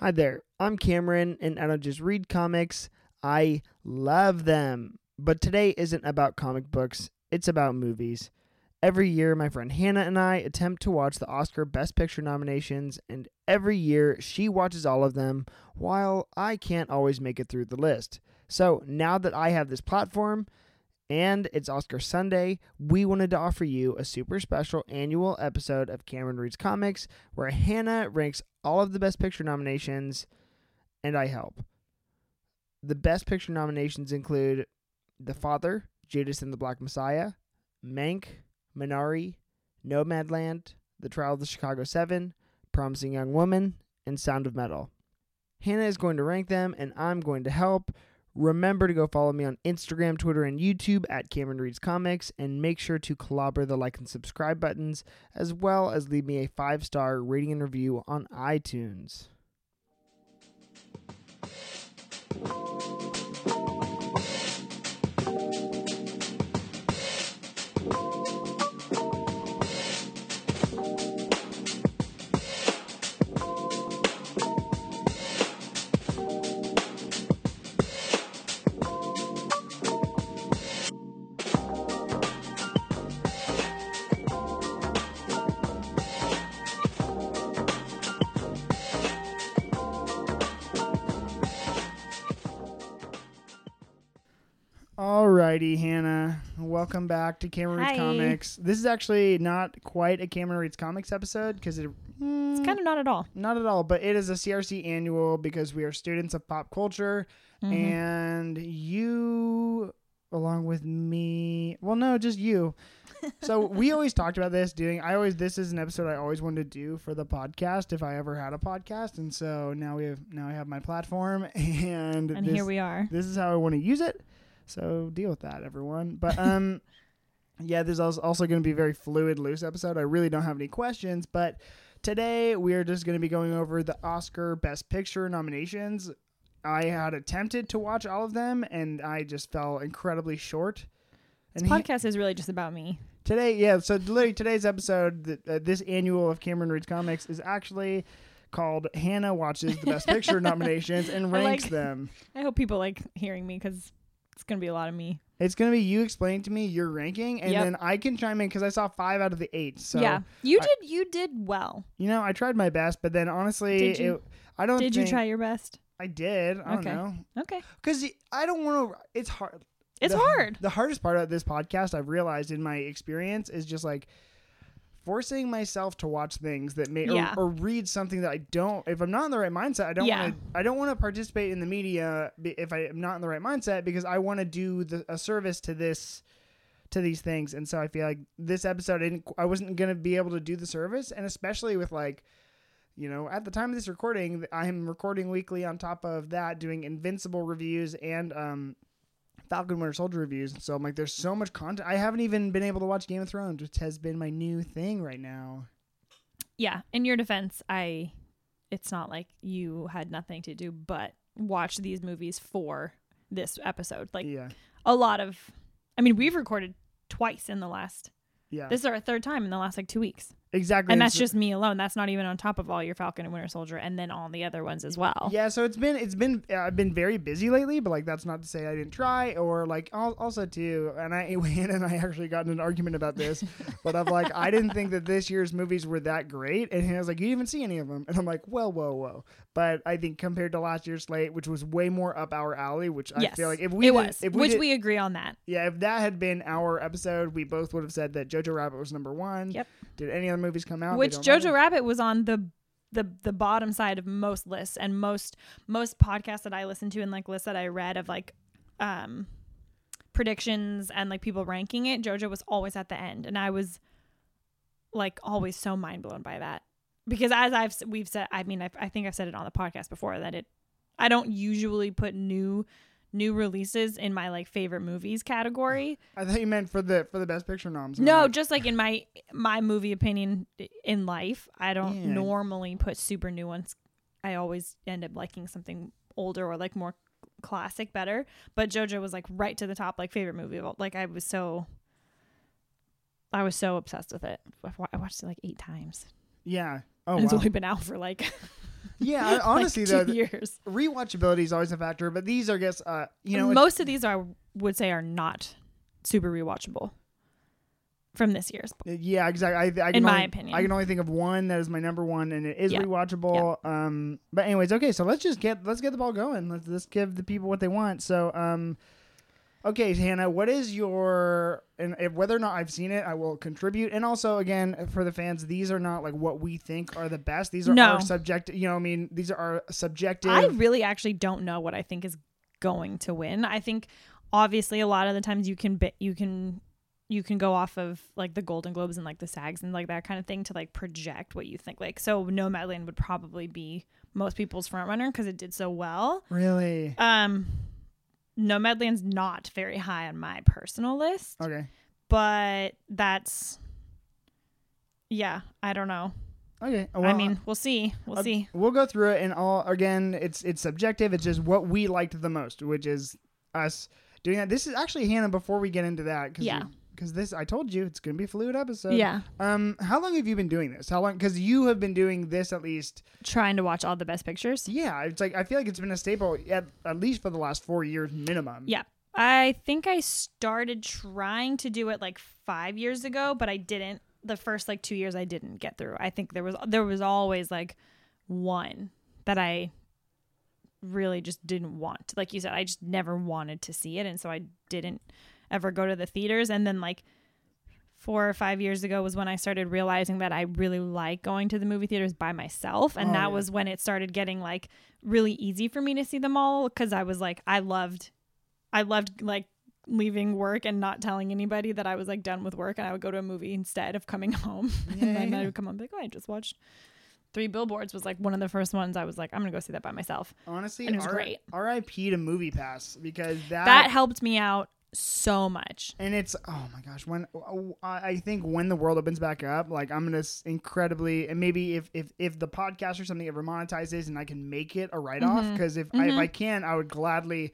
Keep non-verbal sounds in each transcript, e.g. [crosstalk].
Hi there, I'm Cameron, and I don't just read comics, I love them. But today isn't about comic books, it's about movies. Every year, my friend Hannah and I attempt to watch the Oscar Best Picture nominations, and every year she watches all of them, while I can't always make it through the list. So now that I have this platform, and it's Oscar Sunday, we wanted to offer you a super special annual episode of Cameron Reads Comics where Hannah ranks all of the Best Picture nominations and I help. The Best Picture nominations include The Father, Judas and the Black Messiah, Mank, Minari, Nomadland, The Trial of the Chicago Seven, Promising Young Woman, and Sound of Metal. Hannah is going to rank them and I'm going to help. Remember to go follow me on Instagram, Twitter, and YouTube at Cameron Reads Comics, and make sure to clobber the like and subscribe buttons, as well as leave me a five star rating and review on iTunes. Alrighty, Hannah. Welcome back to Cameron Reads Hi. Comics. This is actually not quite a Cameron Reads Comics episode because it It's kind of not at all. not at all, but it is a CRC annual because we are students of pop culture, Mm-hmm. and you, along with me, well, no, just you. [laughs] So we always talked about this doing. I always this is an episode I always wanted to do for the podcast if I ever had a podcast, and so now we have now I have my platform, [laughs] and And this, here we are. this is how I want to use it. So deal with that, everyone. But um, [laughs] yeah, this is also going to be a very fluid, loose episode. I really don't have any questions, but today we are just going to be going over the Oscar Best Picture nominations. I had attempted to watch all of them, and I just fell incredibly short. And This he- podcast is really just about me. today, yeah. So literally today's episode, th- uh, this annual of Cameron Reads Comics, is actually called Hannah watches the Best Picture [laughs] nominations and I ranks like- them. I hope people like hearing me because it's gonna be a lot of me. It's gonna be you explaining to me your ranking, and Yep. then I can chime in because I saw five out of the eight. So yeah, you I- did. You did well. you know, I tried my best, but then honestly, Did you? it, I don't. Did you think- try your best? I did. I don't Okay. know Okay, because I don't want to. It's hard. it's the, hard. The hardest part of this podcast, I've realized in my experience, is just like forcing myself to watch things that may Yeah. or, or read something that I don't. If I'm not in the right mindset, I don't Yeah. want to. I don't want to participate in the media if I am not in the right mindset because I want to do the, a service to this to these things and so i feel like this episode I, didn't, I wasn't going to be able to do the service and especially with like you know at the time of this recording i'm recording weekly on top of that doing invincible reviews and um falcon winter soldier reviews so i'm like there's so much content i haven't even been able to watch game of thrones which has been my new thing right now Yeah. In your defense, I. It's not like you had nothing to do but watch these movies for this episode. Like yeah a lot of. I mean, we've recorded twice in the last. yeah This is our third time in the last like two weeks, exactly and that's just me alone. That's not even on top of all your Falcon and Winter Soldier, and then all the other ones as well. Yeah, so it's been it's been uh, I've been very busy lately, but like that's not to say I didn't try or like also too. And I [laughs] Hannah and I actually got in an argument about this, but I'm like I didn't think that this year's movies were that great, and Hannah's like you didn't even see any of them, and I'm like whoa whoa whoa. But I think compared to last year's slate, which was way more up our alley, which I feel like if we it did- was, if we which did- we agree on that. yeah if that had been our episode, we both would have said that Jojo Rabbit was number one. Yep. Did any movies come out? Which Jojo matter. Rabbit was on the the the bottom side of most lists and most most podcasts that I listen to and like lists that I read of like um predictions and like people ranking it. Jojo was always at the end, and I was like always so mind blown by that because as I've we've said, I mean, I, I think I've said it on the podcast before that it I don't usually put new new releases in my like favorite movies category. I thought you meant for the for the best picture noms. No, like, just like in my my movie opinion in life, I don't Yeah. normally put super new ones. I always end up liking something older or like more classic better. But JoJo was like right to the top, like favorite movie. of all- Like I was so, I was so obsessed with it. I I watched it like eight times. yeah. Oh and it's wow. only been out for like [laughs] Yeah, [laughs] I- honestly like though, years. rewatchability is always a factor, but these are, I guess, uh, you know, most of these I would say are not super rewatchable from this year's. Yeah, exactly. I, I can In my only, opinion. I can only think of one that is my number one, and it is Yeah. rewatchable. Um, but anyways, okay, so let's just get let's get the ball going. Let's let's give the people what they want. So, um, okay, Hannah, what is your and if, whether or not I've seen it, I will contribute. And also, again, for the fans, these are not like what we think are the best. These are No. our subjective. You know, I mean, these are our subjective. I really actually don't know what I think is going to win. I think obviously a lot of the times you can bit you can you can go off of like the Golden Globes and like the SAGs and like that kind of thing to like project what you think. Like so Nomadland would probably be most people's front runner because it did so well. really Um Nomadland's not very high on my personal list, okay. but that's yeah, I don't know. Okay. I mean, we'll see. We'll Uh, see. We'll go through it, and all again, it's it's subjective. It's just what we liked the most, which is us doing that. This is actually Hannah. Before we get into that, cause Yeah. Because this I told you it's gonna be a fluid episode. yeah. Um, how long have you been doing this? How long? Because you have been doing this at least. Trying to watch all the best pictures. Yeah, it's like I feel like it's been a staple at at least for the last four years minimum. Yeah. I think I started trying to do it like five years ago, but I didn't. The first like two years I didn't get through. I think there was there was always like one that I really just didn't want. Like you said, I just never wanted to see it, and so I didn't ever go to the theaters. And then like four or five years ago was when I started realizing that I really like going to the movie theaters by myself, and Oh, that yeah. was when it started getting like really easy for me to see them all because I was like I loved I loved like leaving work and not telling anybody that I was like done with work and I would go to a movie instead of coming [laughs] home. Yeah, and then yeah. I would come home like, oh, I just watched Three Billboards was like one of the first ones I was like, I'm gonna go see that by myself. Honestly, And it was R- great. R.I.P. to MoviePass because that That helped me out so much. and it's oh my gosh when I think when the world opens back up like I'm gonna s- incredibly and maybe if if if the podcast or something ever monetizes and I can make it a write off because mm-hmm. if I, if. Mm-hmm. I can I would gladly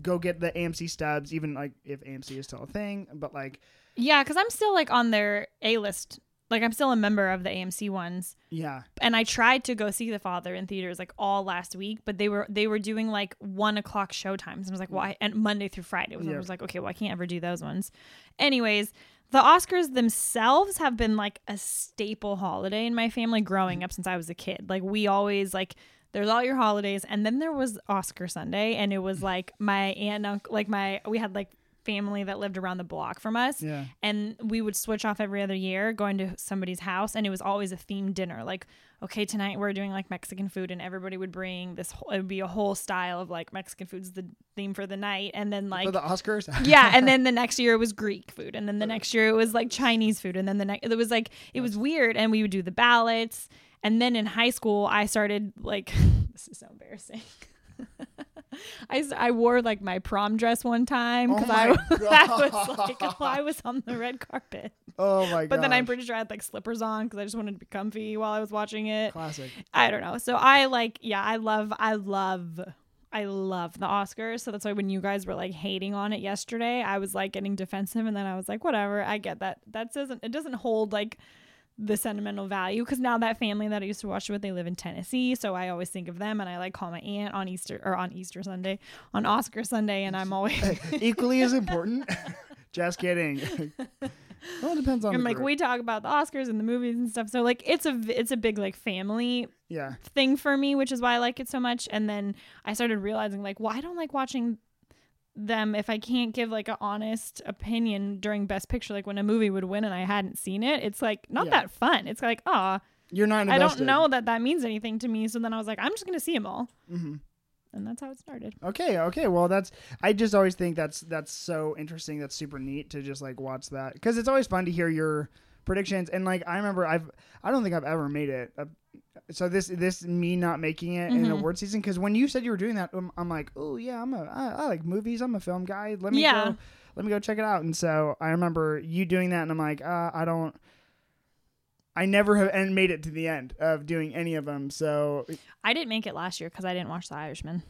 go get the AMC stubs even like if AMC is still a thing but like Yeah, because I'm still like on their A list. Like I'm still a member of the AMC ones. yeah and I tried to go see The Father in theaters like all last week, but they were they were doing like one o'clock show times. And I was like, why? Mm. And Monday through Friday. Was, I was like, okay, well, I can't ever do those ones. Anyways, the Oscars themselves have been like a staple holiday in my family growing up since I was a kid. Like we always like. There's all your holidays, and then there was Oscar Sunday, and it was [laughs] like my aunt, and uncle, like my we had like family that lived around the block from us, yeah. And we would switch off every other year going to somebody's house and it was always a themed dinner. Like okay tonight we're doing like mexican food and everybody would bring this whole, it would be a whole style of like mexican food's the theme for the night. And then like for the Oscars? [laughs] Yeah and then [laughs] the next year it was greek food and then the next year it was like chinese food and then the next it was like it was weird and we would do the ballots. And then in high school i started like [laughs] this is so embarrassing I, I wore like my prom dress one time Oh because my I, [laughs] I was [laughs] like oh, [laughs] I was on the red carpet oh my god but then I'm pretty sure I had like slippers on because I just wanted to be comfy while I was watching it. classic I don't know. So I like, yeah, I love, I love, I love the Oscars. So that's why when you guys were like hating on it yesterday, I was like getting defensive, and then I was like, whatever, I get that. That doesn't, it doesn't hold like the sentimental value because now that family that I used to watch with, they live in Tennessee, so I always think of them, and I like call my aunt on Easter or on Easter Sunday, on Oscar Sunday, and I'm always. equally as important [laughs] just kidding well it depends on And like group. we talk about the Oscars and the movies and stuff, so like it's a it's a big like family yeah thing for me, which is why I like it so much. And then I started realizing like, well, I don't like watching them if I can't give like an honest opinion during Best Picture. Like when a movie would win and I hadn't seen it, it's like not Yeah. that fun. It's like, ah, you're not I don't know that that means anything to me. So then I was like, I'm just gonna see them all, hmm and that's how it started. Okay, okay. Well, that's I just always think that's that's so interesting. That's super neat to just like watch that because it's always fun to hear your predictions. And like I remember, I've I don't think I've ever made it. Uh, so this this me not making it in Mhm. award season because when you said you were doing that, um, I'm like, oh yeah, I'm a I, I like movies. I'm a film guy. Let me Yeah. go. Let me go check it out. And so I remember you doing that, and I'm like, uh, I don't. I never have and made it to the end of doing any of them. So, I didn't make it last year because I didn't watch The Irishman.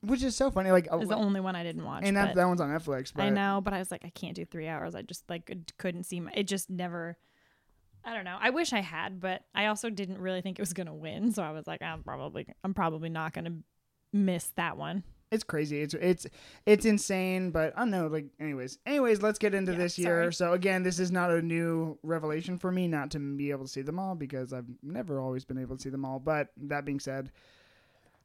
which is so funny. Like, a It's the only one I didn't watch. and that that one's on Netflix. But I know, but I was like, I can't do three hours. I just like couldn't see my. It just never. I don't know. I wish I had, but I also didn't really think it was gonna win, so I was like, I'm probably I'm probably not gonna miss that one. It's crazy. It's it's it's insane, but I don't know. Like, anyways, anyways, let's get into Yeah, this year. sorry. So again, this is not a new revelation for me not to be able to see them all because I've never always been able to see them all. But that being said,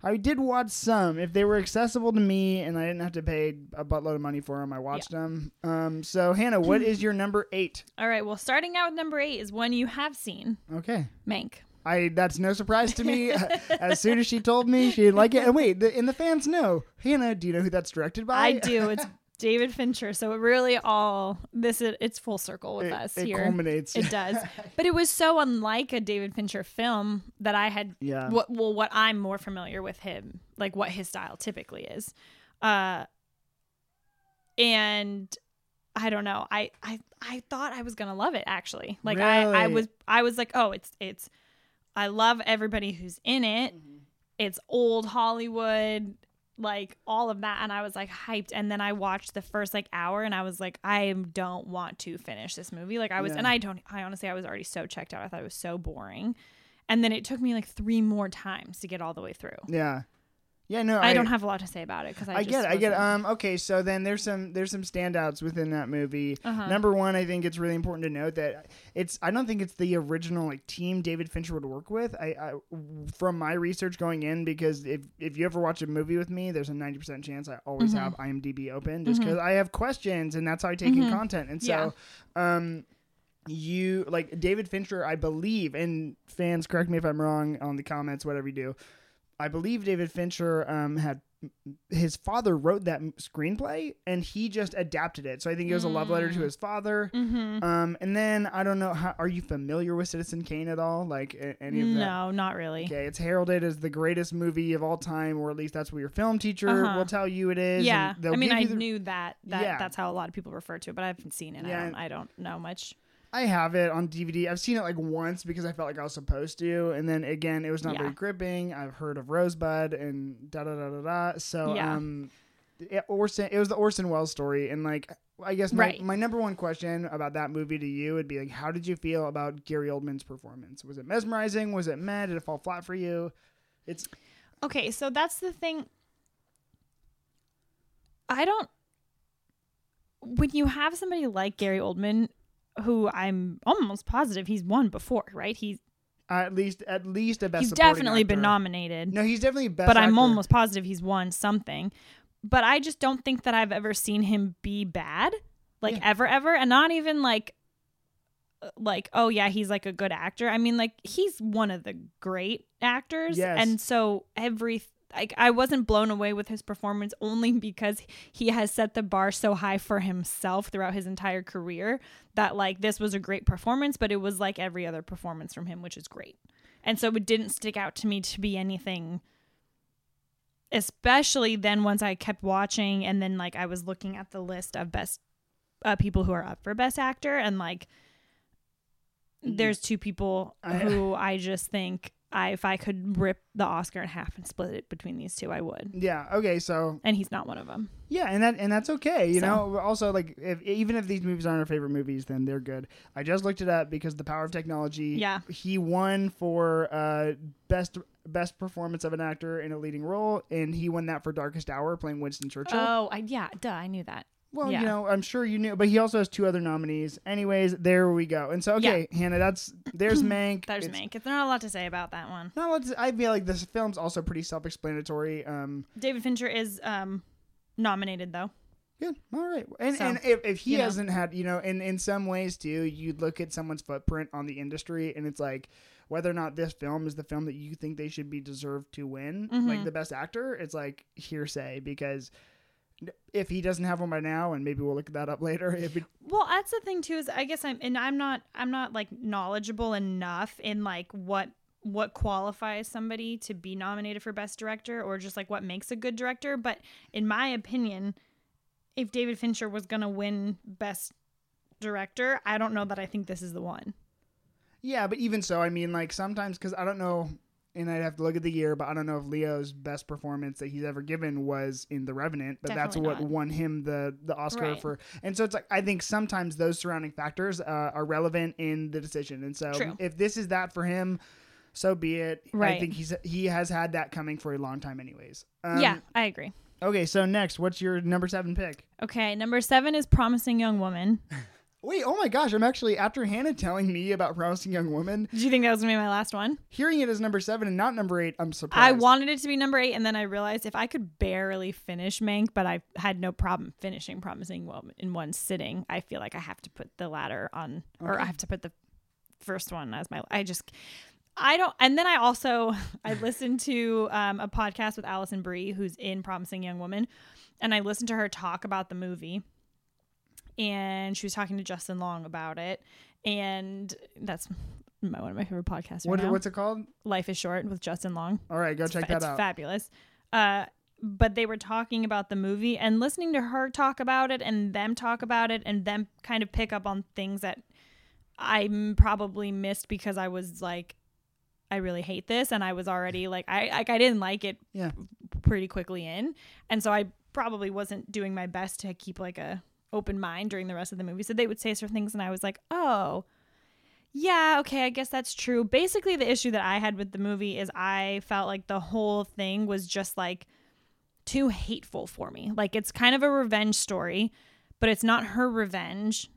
I did watch some. If they were accessible to me and I didn't have to pay a buttload of money for them, I watched them. Um, so Hannah, what is your number eight? All right. Well, starting out with number eight is one you have seen, Okay. Mank. I that's no surprise to me. [laughs] [laughs] as soon as she told me she didn't like it, and wait, the, and the fans know. Hannah, do you know who that's directed by? I do. It's David Fincher. So it really all this is it's full circle with It, us it here. culminates. It does. [laughs] But it was so unlike a David Fincher film that I had Yeah. what well what I'm more familiar with him, like what his style typically is. Uh and I don't know. I I I thought I was going to love it actually. Like I I was I was like, "Oh, it's it's I love everybody who's in it. It's old Hollywood, like all of that." And I was like hyped and then I watched the first like hour and I was like, "I don't want to finish this movie." Like I was Yeah. and I don't I honestly I was already so checked out. I thought it was so boring. And then it took me like 3 more times to get all the way through. Yeah. Yeah, no, I, don't have a lot to say about it because I, I get it. I get it. Um okay, so then there's some there's some standouts within that movie. Uh-huh. Number 1, I think it's really important to note that it's I don't think it's the original like team David Fincher would work with. I, I from my research going in because if if you ever watch a movie with me, there's a 90% chance I always Mhm. have IMDb open just Mhm. cuz I have questions and that's how I take in Mhm. content. And so um you like David Fincher, I believe, and fans correct me if I'm wrong on the comments, whatever you do. I believe David Fincher um, had his father wrote that screenplay and he just adapted it. So I think it was a love letter to Mm. his father. Mhm. Um, and then I don't know how are you familiar with Citizen Kane at all? Like any of that? No, not really. Okay, it's heralded as the greatest movie of all time, or at least that's what your film teacher Uh-huh. will tell you it is. Yeah, I mean, I the- knew that. That Yeah. that's how a lot of people refer to it, but I haven't seen it. Yeah, I don't. I don't know much. I have it on DVD. I've seen it like once because I felt like I was supposed to, and then again, it was not Yeah. very gripping. I've heard of Rosebud and da da da da da. So Yeah. um, it, Orson, it was the Orson Welles story, and like I guess my, Right. my number one question about that movie to you would be like, how did you feel about Gary Oldman's performance? Was it mesmerizing? Was it mad? Did it fall flat for you? It's Okay, so that's the thing. I don't. When you have somebody like Gary Oldman, who I'm almost positive he's won before, right? He's at least at least a best. he's definitely been nominated. No, he's definitely best. but I'm actor. almost positive he's won something. But I just don't think that I've ever seen him be bad, like Yeah. ever, ever, and not even like, uh, like oh yeah, he's like a good actor. I mean, like he's one of the great actors, Yes. and so every like I wasn't blown away with his performance only [laughs] because he has set the bar so high for himself throughout his entire career that like this was a great performance, but it was like every other performance from him, which is great. And so it didn't stick out to me to be anything especially then once I kept watching and then like I was looking at the list of best uh, people who are up for best actor and like there's two people I- who I just think I if I could rip the Oscar in half and split it between these two I would. Yeah. Okay. So And he's not one of them. Yeah, and that and that's okay. You So- know, also like if even if these movies aren't our favorite movies, then they're good. I just looked it up because the power of technology. Yeah. he won for uh, best best performance of an actor in a leading role, and he won that for Darkest Hour, playing Winston Churchill. Oh, I yeah, duh, I knew that. Well, yeah. you know, I'm sure you knew, but he also has two other nominees. Anyways, there we go. And so, okay, Hannah, that's there's [clears throat] Mank. There's It's Mank. There's not a lot to say about that one. Not a lot to- I feel like this film's also pretty self-explanatory. Um, David Fincher is um nominated though. Good. All right. And So, and if, if he hasn't had, you know, in in some ways too, you look at someone's footprint on the industry, and it's like whether or not this film is the film that you think they should be deserved to win, like Mhm. the best actor, it's like hearsay because if he doesn't have one by now, and maybe we'll look that up later. If it, Well, that's the thing too is I guess I'm and I'm not I'm not like knowledgeable enough in like what what qualifies somebody to be nominated for best director or just like what makes a good director, but in my opinion, if David Fincher was going to win best director, I don't know that I think this is the one. yeah, but even so, I mean, like sometimes because I don't know. And I'd have to look at the year, but I don't know if Leo's best performance that he's ever given was in The Revenant, but that's Definitely what not. won him the the Oscar Right. for. And so it's like I think sometimes those surrounding factors uh, are relevant in the decision. And so True. if this is that for him, so be it. I think he's he has had that coming for a long time, anyways. Um, yeah, I agree. Okay, so next, what's your number seven pick? Okay, number seven is Promising Young Woman. [laughs] Wait, oh my gosh! I'm actually after Hannah telling me about Promising Young Woman, Did you think that was gonna be my last one? hearing it as number seven and not number eight. I'm surprised. I wanted it to be number eight, and then I realized if I could barely finish Mank, but I had no problem finishing Promising Woman in one sitting, I feel like I have to put the latter on, or I have to put the first one as my. I just, I don't. And then I also [laughs] I listened to um, a podcast with Alison Brie, who's in Promising Young Woman, and I listened to her talk about the movie, and she was talking to Justin Long about it, and that's my, one of my favorite podcasts What, what's it called? Life is Short with Justin Long. All right, go It's check fa- that out. fabulous. Uh, but they were talking about the movie and listening to her talk about it and them talk about it and them kind of pick up on things that I probably missed because I was like, I really hate this, and I was already like, I like I didn't like it Yeah. pretty quickly in, and so I probably wasn't doing my best to keep like a open mind during the rest of the movie. So they would say certain things, and I was like, oh. Yeah, okay, I guess that's true. Basically, the issue that I had with the movie is I felt like the whole thing was just like too hateful for me. Like it's kind of a revenge story, but it's not her revenge.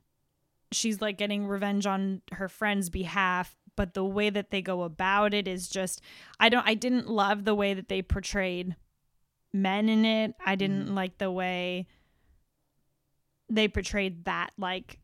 She's like getting revenge on her friend's behalf, but the way that they go about it is just I don't I didn't love the way that they portrayed men in it. I didn't mm. like the way they portrayed that like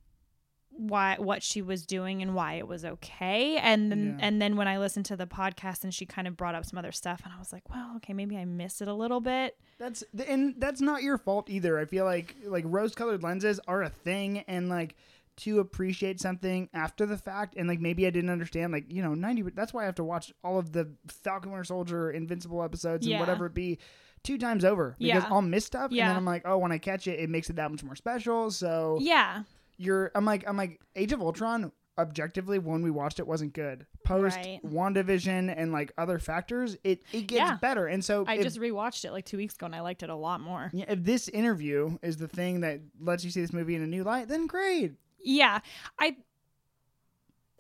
why what she was doing and why it was okay and then Yeah. and then when i listened to the podcast and she kind of brought up some other stuff and i was like well okay maybe i missed it a little bit That's and that's not your fault either. I feel like like rose-colored lenses are a thing, and like to appreciate something after the fact, and like maybe I didn't understand. Like you know, ninety. That's why I have to watch all of the Falcon Winter Soldier, Invincible episodes, and Yeah. whatever it be. Two times over because Yeah. I'll miss stuff, and then I'm like, oh, when I catch it, it makes it that much more special. So yeah you're I'm like I'm like Age of Ultron objectively when we watched it wasn't good. Post Right. WandaVision and like other factors, it it gets Yeah. better. And so i if, just rewatched it like two weeks ago and i liked it a lot more yeah, if this interview is the thing that lets you see this movie in a new light, then great. yeah i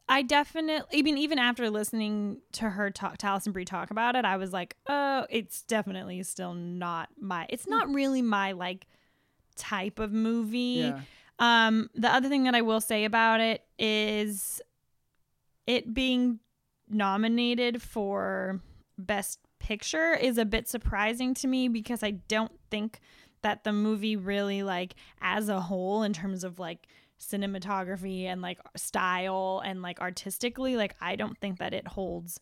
i definitely i mean even after listening to her talk to Alison Brie talk about it i was like oh it's definitely still not my it's not really my like type of movie Yeah. Um, the other thing that I will say about it is it being nominated for Best Picture is a bit surprising to me because I don't think that the movie really like as a whole in terms of like cinematography and like style and like artistically like I don't think that it holds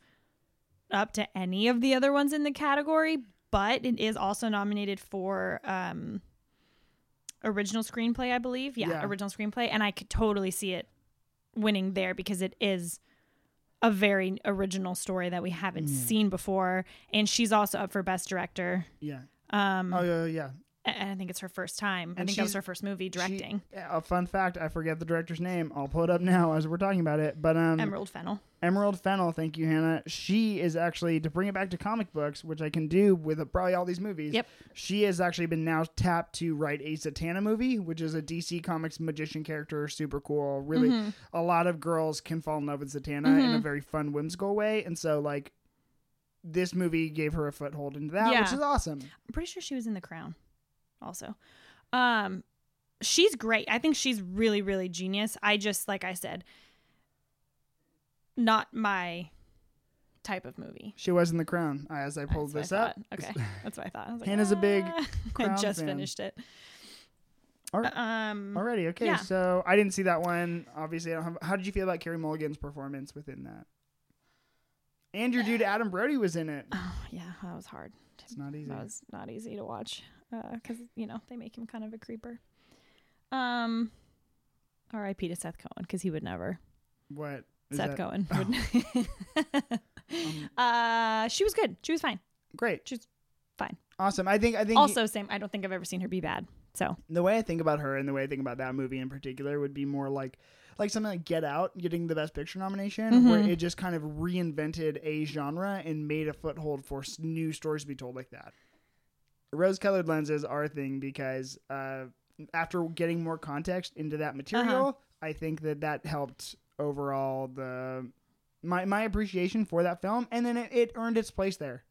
up to any of the other ones in the category but it is also nominated for um original screenplay, I believe. Yeah, Yeah. original screenplay, and I could totally see it winning there because it is a very original story that we haven't Yeah. seen before, and she's also up for best director. Yeah. Um, Oh yeah, yeah. And I think it's her first time. I think that was her first movie directing. She, yeah, a fun fact, I forget the director's name. I'll pull it up now as we're talking about it. But um Emerald Fennell. Emerald Fennell, thank you, Hannah. She is actually to bring it back to comic books, which I can do with uh, probably all these movies. Yep. She has actually been now tapped to write a Zatanna movie, which is a DC Comics magician character, super cool. Really, Mm-hmm. a lot of girls can fall in love with Zatanna in a very fun, whimsical way, and so like this movie gave her a foothold into that, which is awesome. I'm pretty sure she was in The Crown, also. Um, she's great. I think she's really, really genius. I just, like I said, not my type of movie. She was in The Crown as I pulled That's this I up. Okay, [laughs] that's what I thought. I was like, Hannah's a big "Ah." [laughs] I just fan. finished it. All- Um, Already, okay. Yeah. So I didn't see that one. Obviously, I don't have. How did you feel about Carey Mulligan's performance within that? And your dude Adam Brody was in it. oh, yeah, that was hard. It's not easy. That was not easy to watch because you know they make him kind of a creeper. Um, R.I.P. to Seth Cohen because he would never. What is Seth that? [laughs] Oh. Cohen. Would Um, uh, she was good. She was fine. Great, She's fine. awesome. I think. I think. Also, same. I don't think I've ever seen her be bad. So the way I think about her and the way I think about that movie in particular would be more like like something like Get Out getting the Best Picture nomination, where Mhm. it just kind of reinvented a genre and made a foothold for new stories to be told like that. Rose-colored lenses are a thing because uh, after getting more context into that material, I think that that helped overall the my my appreciation for that film, and then it, it earned its place there.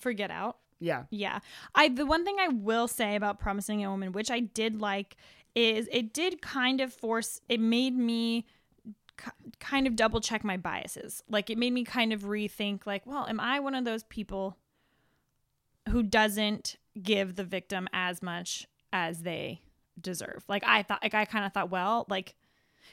For Get out. Yeah, Yeah. I the one thing I will say about Promising Young Woman, which I did like, is it did kind of force it made me kind of double check my biases. Like it made me kind of rethink like, well, am I one of those people who doesn't give the victim as much as they deserve? Like I thought like I kind of thought, well, like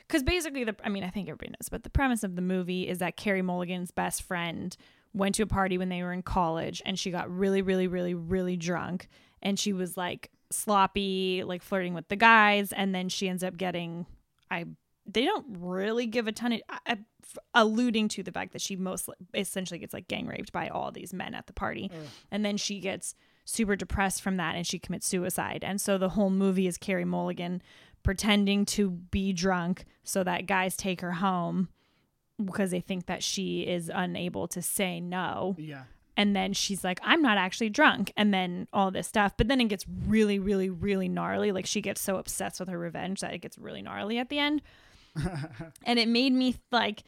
cuz basically the I mean, I think everybody knows, but the premise of the movie is that Carey Mulligan's best friend went to a party when they were in college and she got really really really really drunk and she was like sloppy like flirting with the guys and then she ends up getting i they don't really give a ton of I- I- f- alluding to the fact that she most essentially gets like gang raped by all these men at the party. Mm. And then she gets super depressed from that and she commits suicide. And so the whole movie is carey mulligan pretending to be drunk so that guys take her home because they think that she is unable to say no. Yeah. and then she's like i'm not actually drunk and then all this stuff. But then it gets really really really gnarly. Like she gets so obsessed with her revenge that it gets really gnarly at the end. [laughs] And it made me like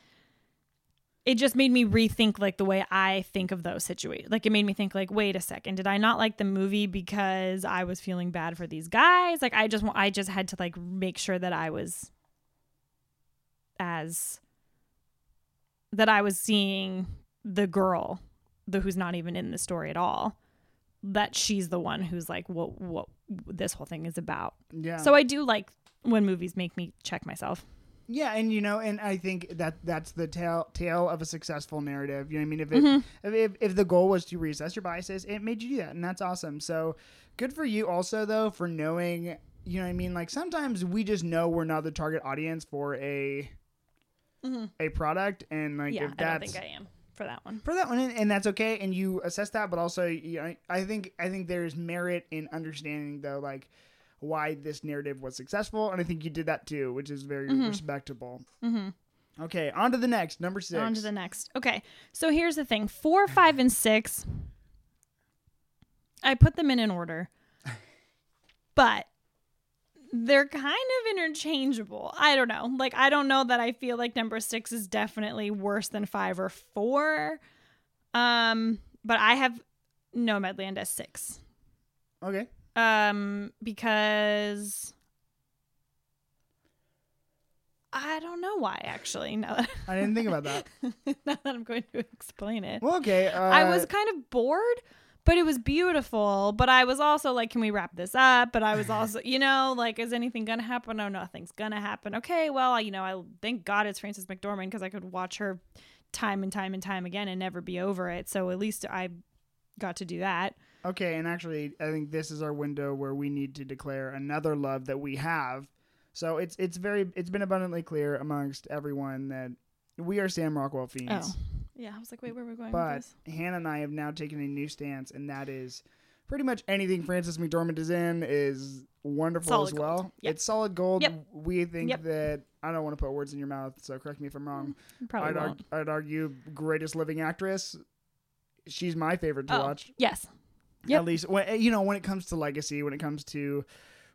it just made me rethink like the way i think of those situations like it made me think like wait a second did i not like the movie because i was feeling bad for these guys? Like i just i just had to like make sure that i was as that i was seeing the girl the who's not even in the story at all that she's the one who's like what what this whole thing is about Yeah. so i do like when movies make me check myself Yeah, and you know, and I think that that's the tale tale of a successful narrative. You know I mean? If it, Mhm. if, if if the goal was to reassess your biases, it made you do that, and that's awesome. So good for you, also though, for knowing. You know what I mean? Like sometimes we just know we're not the target audience for a Mhm. a product, and like yeah if i don't think i am for that one for that one, and and that's okay, and you assess that, but also, you know, I think I think there's merit in understanding though, like why this narrative was successful, and I think you did that too, which is very Mhm. respectable. mm-hmm. Okay, on to the next, number six. On to the next. Okay. So here's the thing four, five, and six, I put them in an order, [laughs] but they're kind of interchangeable. I don't know. Like, I don't know that I feel like number six is definitely worse than five or four. Um, but I have Nomadland as six. Okay, Um, because I don't know why actually. Now that I didn't think about that. [laughs] now that I'm going to explain it. Well, okay. Uh, I was kind of bored, but it was beautiful. But I was also like, can we wrap this up? But I was [laughs] also, you know, like, is anything gonna happen? No, nothing's gonna happen. Okay, well, you know, I thank God it's Frances McDormand because I could watch her time and time and time again and never be over it. So at least I got to do that. okay, and actually, I think this is our window where we need to declare another love that we have. So it's it's very it's been abundantly clear amongst everyone that we are Sam Rockwell fiends. Oh, yeah. I was like, wait, where are we going But with this? Hannah and I have now taken a new stance, and that is pretty much anything Frances McDormand is in is wonderful Solid as well. Yep. It's solid gold. Yep. We think Yep. that I don't want to put words in your mouth, so correct me if I'm wrong. Mm, probably I'd, argue, I'd argue greatest living actress. She's my favorite to Oh, watch. yes. Yep. At least when you know when it comes to legacy, when it comes to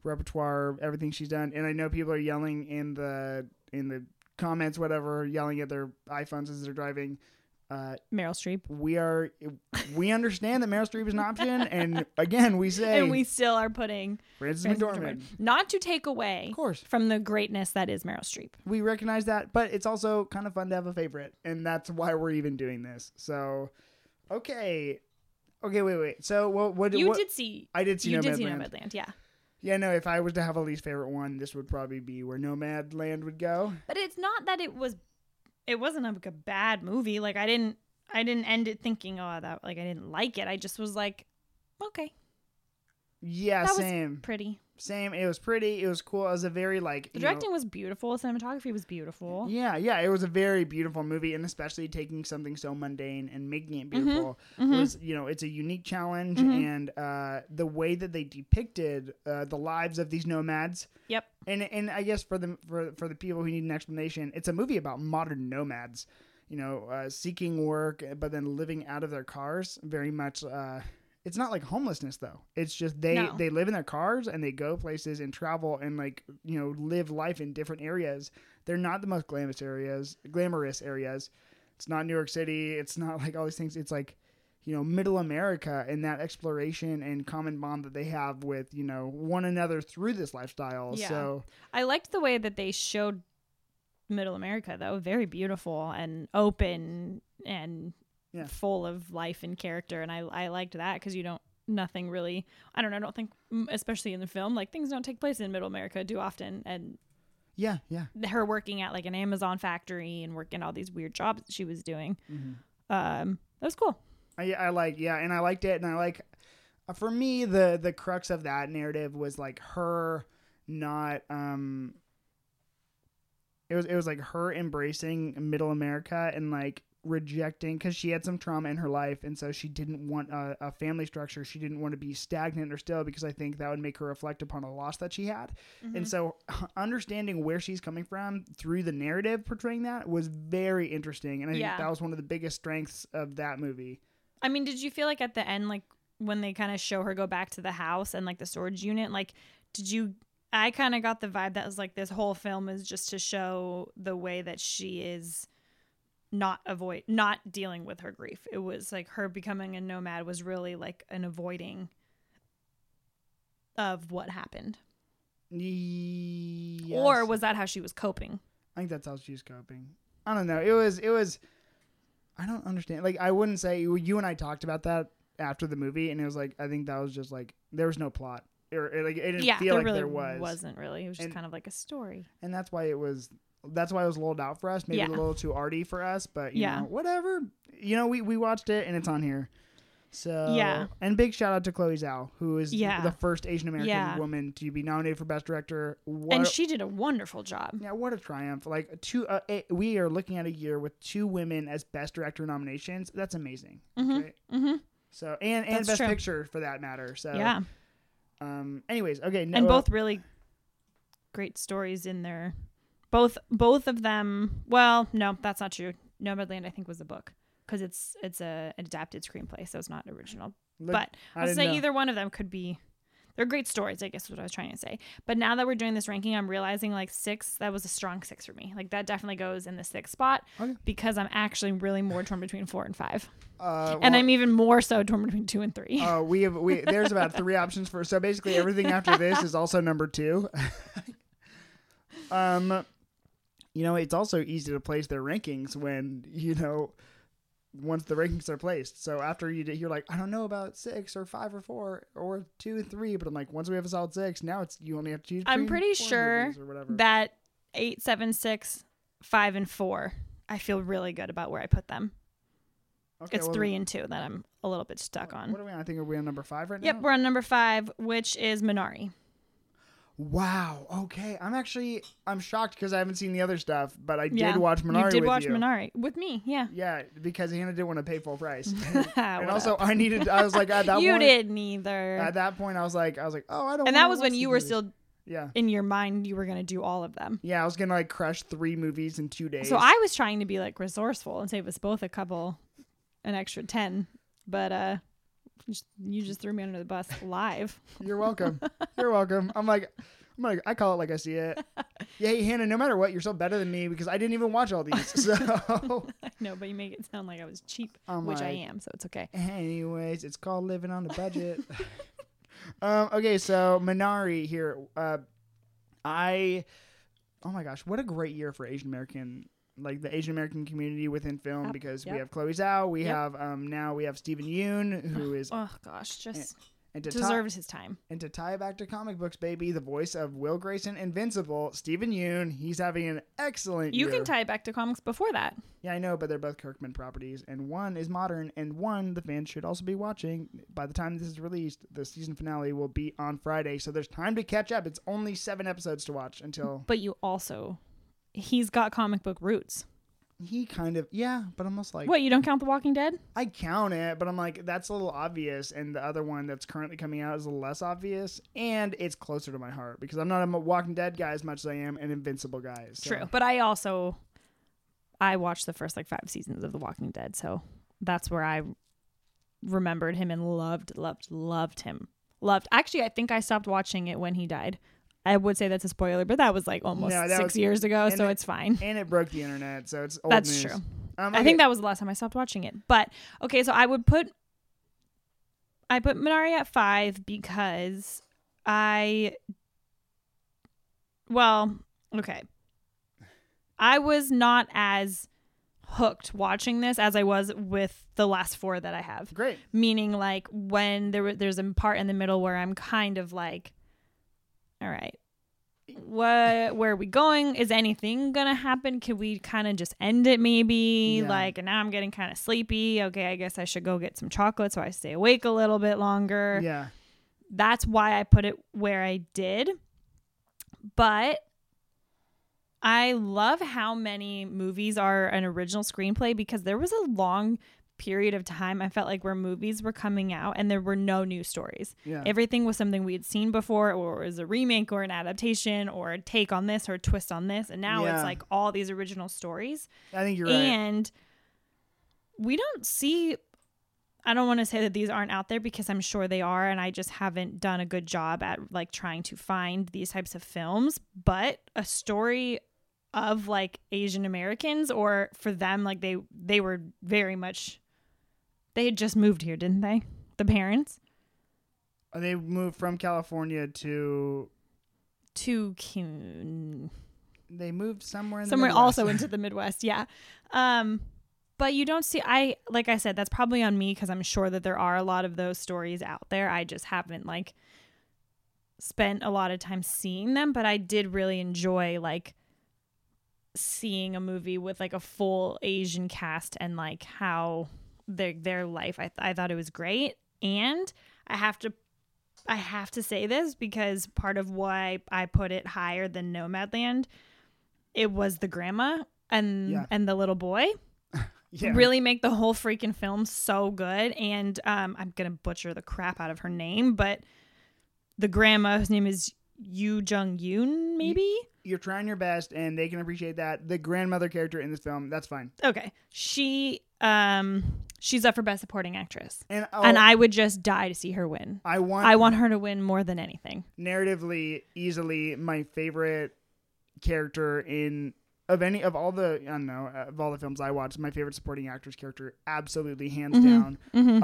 repertoire, everything she's done. And I know people are yelling in the in the comments, whatever, yelling at their iPhones as they're driving. Uh, Meryl Streep. we are we understand that Meryl Streep is an option, and [laughs] again we say and we still are putting Frances Frances McDormand. McDormand. Not to take away Of course, from the greatness that is Meryl Streep. we recognize that, but it's also kind of fun to have a favorite, and that's why we're even doing this. So, okay, okay, wait, wait. So, what? What? You what, did see. I did see you Nomadland. did see Nomadland, yeah. Yeah, no. If I was to have a least favorite one, this would probably be where Nomadland would go. But it's not that it was. It wasn't like a bad movie. Like I didn't. I didn't end it thinking, oh, that like I didn't like it. I just was like, okay, Yeah, That was same, pretty. Same. It was pretty. It was cool. It was a very like The you know- directing was beautiful. Cinematography was beautiful. yeah, yeah. It was a very beautiful movie, and especially taking something so mundane and making it Mm-hmm. beautiful was you know it's a unique challenge, and uh, the way that they depicted uh, the lives of these nomads. Yep. And and I guess for the for for the people who need an explanation, it's a movie about modern nomads. You know, uh, seeking work, but then living out of their cars. Very much. It's not like homelessness though. It's just they No. they live in their cars and they go places and travel and like you know live life in different areas. They're not the most glamorous areas. Glamorous areas. It's not New York City. It's not like all these things. It's like you know middle America and that exploration and common bond that they have with you know one another through this lifestyle. Yeah. So I liked the way that they showed Middle America, though. Very beautiful and open and Yeah. full of life and character. And I, I liked that because you don't, nothing really, I don't know, I don't think, mm, especially in the film, like things don't take place in Middle America too often. And yeah, yeah. her working at like an Amazon factory and working all these weird jobs that she was doing. Mm-hmm. Um, that was cool. I, I like yeah, and I liked it, and I like uh, for me the the crux of that narrative was like her not um. It was it was like her embracing middle America and like rejecting because she had some trauma in her life and so she didn't want a, a family structure she didn't want to be stagnant or still because i think that would make her reflect upon a loss that she had and mm-hmm. so understanding where she's coming from through the narrative portraying that was very interesting and i think Yeah. that was one of the biggest strengths of that movie I mean, did you feel like at the end, like when they kind of show her go back to the house and like the storage unit, like, did you? I kind of got the vibe that was like this whole film is just to show the way that she is not avoid not dealing with her grief. It was like her becoming a nomad was really like an avoiding of what happened. Yes. Or was that how she was coping? I think that's how she's coping. I don't know. It was it was I don't understand. Like I wouldn't say you and I talked about that after the movie and it was like I think that was just like there was no plot. Or, or, like it didn't yeah, feel there like really there was. It wasn't really. It was just And- kind of like a story. And that's why it was that's why it was a little out for us. Maybe Yeah. a little too arty for us, but you Yeah. know, whatever. You know, we we watched it and it's on here. So Yeah. and big shout out to Chloe Zhao, who is Yeah. the first Asian American Yeah. woman to be nominated for Best Director. What and a- she did a wonderful job. Yeah, what a triumph! Like two, uh, a, we are looking at a year with two women as best director nominations. That's amazing. Mhm. Okay? Mm-hmm. So and and That's best true. picture for that matter. So yeah. Um. Anyways, okay. No, and both really great stories in there. Both both of them. Well, no, that's not true. Nomadland, I think, was a book because it's it's a an adapted screenplay, so it's not original. look, but I I'll say either one of them could be. They're great stories, I guess, is what I was trying to say. But now that we're doing this ranking, I'm realizing like six, that was a strong six for me. Like that definitely goes in the sixth spot Okay. because I'm actually really more torn between four and five. Uh, and well, I'm even more so torn between two and three. Uh, we have we there's about [laughs] three options for so basically everything after this is also number two. [laughs] um, you know it's also easy to place their rankings when you know once the rankings are placed. So after you d- you're like I don't know about six or five or four or two and three, but I'm like once we have a solid six, now it's you only have to choose. I'm pretty sure that eight, seven, six, five, and four. I feel really good about where I put them. Okay, it's well, three and two that I'm a little bit stuck on. What are we on? I think are we on number five right Yep, now? Yep, we're on number five, which is Minari. Wow. Okay. I'm actually I'm shocked because I haven't seen the other stuff, but I Yeah, did watch Minari you did with watch you. Minari with me, yeah. Yeah, because Hannah didn't want to pay full price, [laughs] and, and also? I needed. I was like at that [laughs] you point. did neither. At that point, I was like, I was like, oh, I don't. and that was when you were movies. still Yeah. in your mind you were gonna do all of them. Yeah, I was gonna like crush three movies in two days. So I was trying to be like resourceful and save us both a couple, an extra ten, but uh, you just threw me under the bus live. You're welcome. You're welcome. I'm like, I'm like, I call it like I see it. Yeah, hey, Hannah. No matter what, you're still better than me because I didn't even watch all these. So, [laughs] I know, but you make it sound like I was cheap, I'm which I am, so it's okay. Anyways, it's called living on the budget. [laughs] um, okay, so Minari here. Uh, I, oh my gosh, what a great year for Asian American, like the Asian American community within film Yep, because we have Chloe Zhao, we Yep. have um now we have Steven Yeun who is Oh gosh, just And to tie, Deserved his time. and to tie back to comic books, baby, the voice of Will Grayson Invincible, Steven Yeun, he's having an excellent You year. can tie back to comics before that. Yeah, I know, but they're both Kirkman properties, and one is modern, and one the fans should also be watching. By the time this is released, the season finale will be on Friday, so there's time to catch up. It's only seven episodes to watch until But you also, he's got comic book roots. he kind of yeah, but I'm almost like What, you don't count The Walking Dead? I count it, but I'm like that's a little obvious, and the other one that's currently coming out is a less obvious, and it's closer to my heart because I'm not a Walking Dead guy as much as I am an Invincible guy. so- True. But I also, I watched the first like five seasons of The Walking Dead. So that's where I remembered him and loved, loved, loved him. Loved. Actually, I think I stopped watching it when he died. I would say that's a spoiler, but that was like almost No, six was- years ago, so it- it's fine. And it broke the internet, so it's old That's news. true. Um, I think that was the last time I stopped watching it. But okay, so I would put I put Minari at five because I well, okay. I was not as hooked watching this as I was with the last four that I have. great. Meaning like when there there's a part in the middle where I'm kind of like all right. What where are we going? Is anything gonna happen? Can we kind of just end it maybe? Yeah. Like and now I'm getting kind of sleepy. Okay, I guess I should go get some chocolate so I stay awake a little bit longer. Yeah. That's why I put it where I did. But I love how many movies are an original screenplay because there was a long period of time I felt like where movies were coming out and there were no new stories. Yeah. Everything was something we had seen before or it was a remake or an adaptation or a take on this or a twist on this. And now Yeah. it's like all these original stories. I think you're right. And we don't see I don't want to say that these aren't out there because I'm sure they are and I just haven't done a good job at like trying to find these types of films, but a story of like Asian Americans or for them like they they were very much they had just moved here, didn't they? The parents Uh, They moved from California to. to Kun- They moved somewhere in the somewhere also into the Midwest. Yeah. Um, but you don't see. I like I said, that's probably on me because I'm sure that there are a lot of those stories out there. I just haven't like spent a lot of time seeing them, but I did really enjoy like seeing a movie with like a full Asian cast and like how their their life. I th- I thought it was great, and I have to I have to say this because part of why I put it higher than Nomadland, it was the grandma and Yeah. and the little boy [laughs] yeah. really make the whole freaking film so good. And um, I'm gonna butcher the crap out of her name, but the grandma, whose name is Yu Jung Yoon, maybe. You're trying your best, and they can appreciate that. The grandmother character in this film, that's fine. Okay, she um she's up for best supporting actress, And oh, and I would just die to see her win. I want, I want her to win more than anything. narratively easily my favorite character in of any of all the I don't know of all the films I watched. My favorite supporting actress character, absolutely hands Mhm. down, Mm-hmm.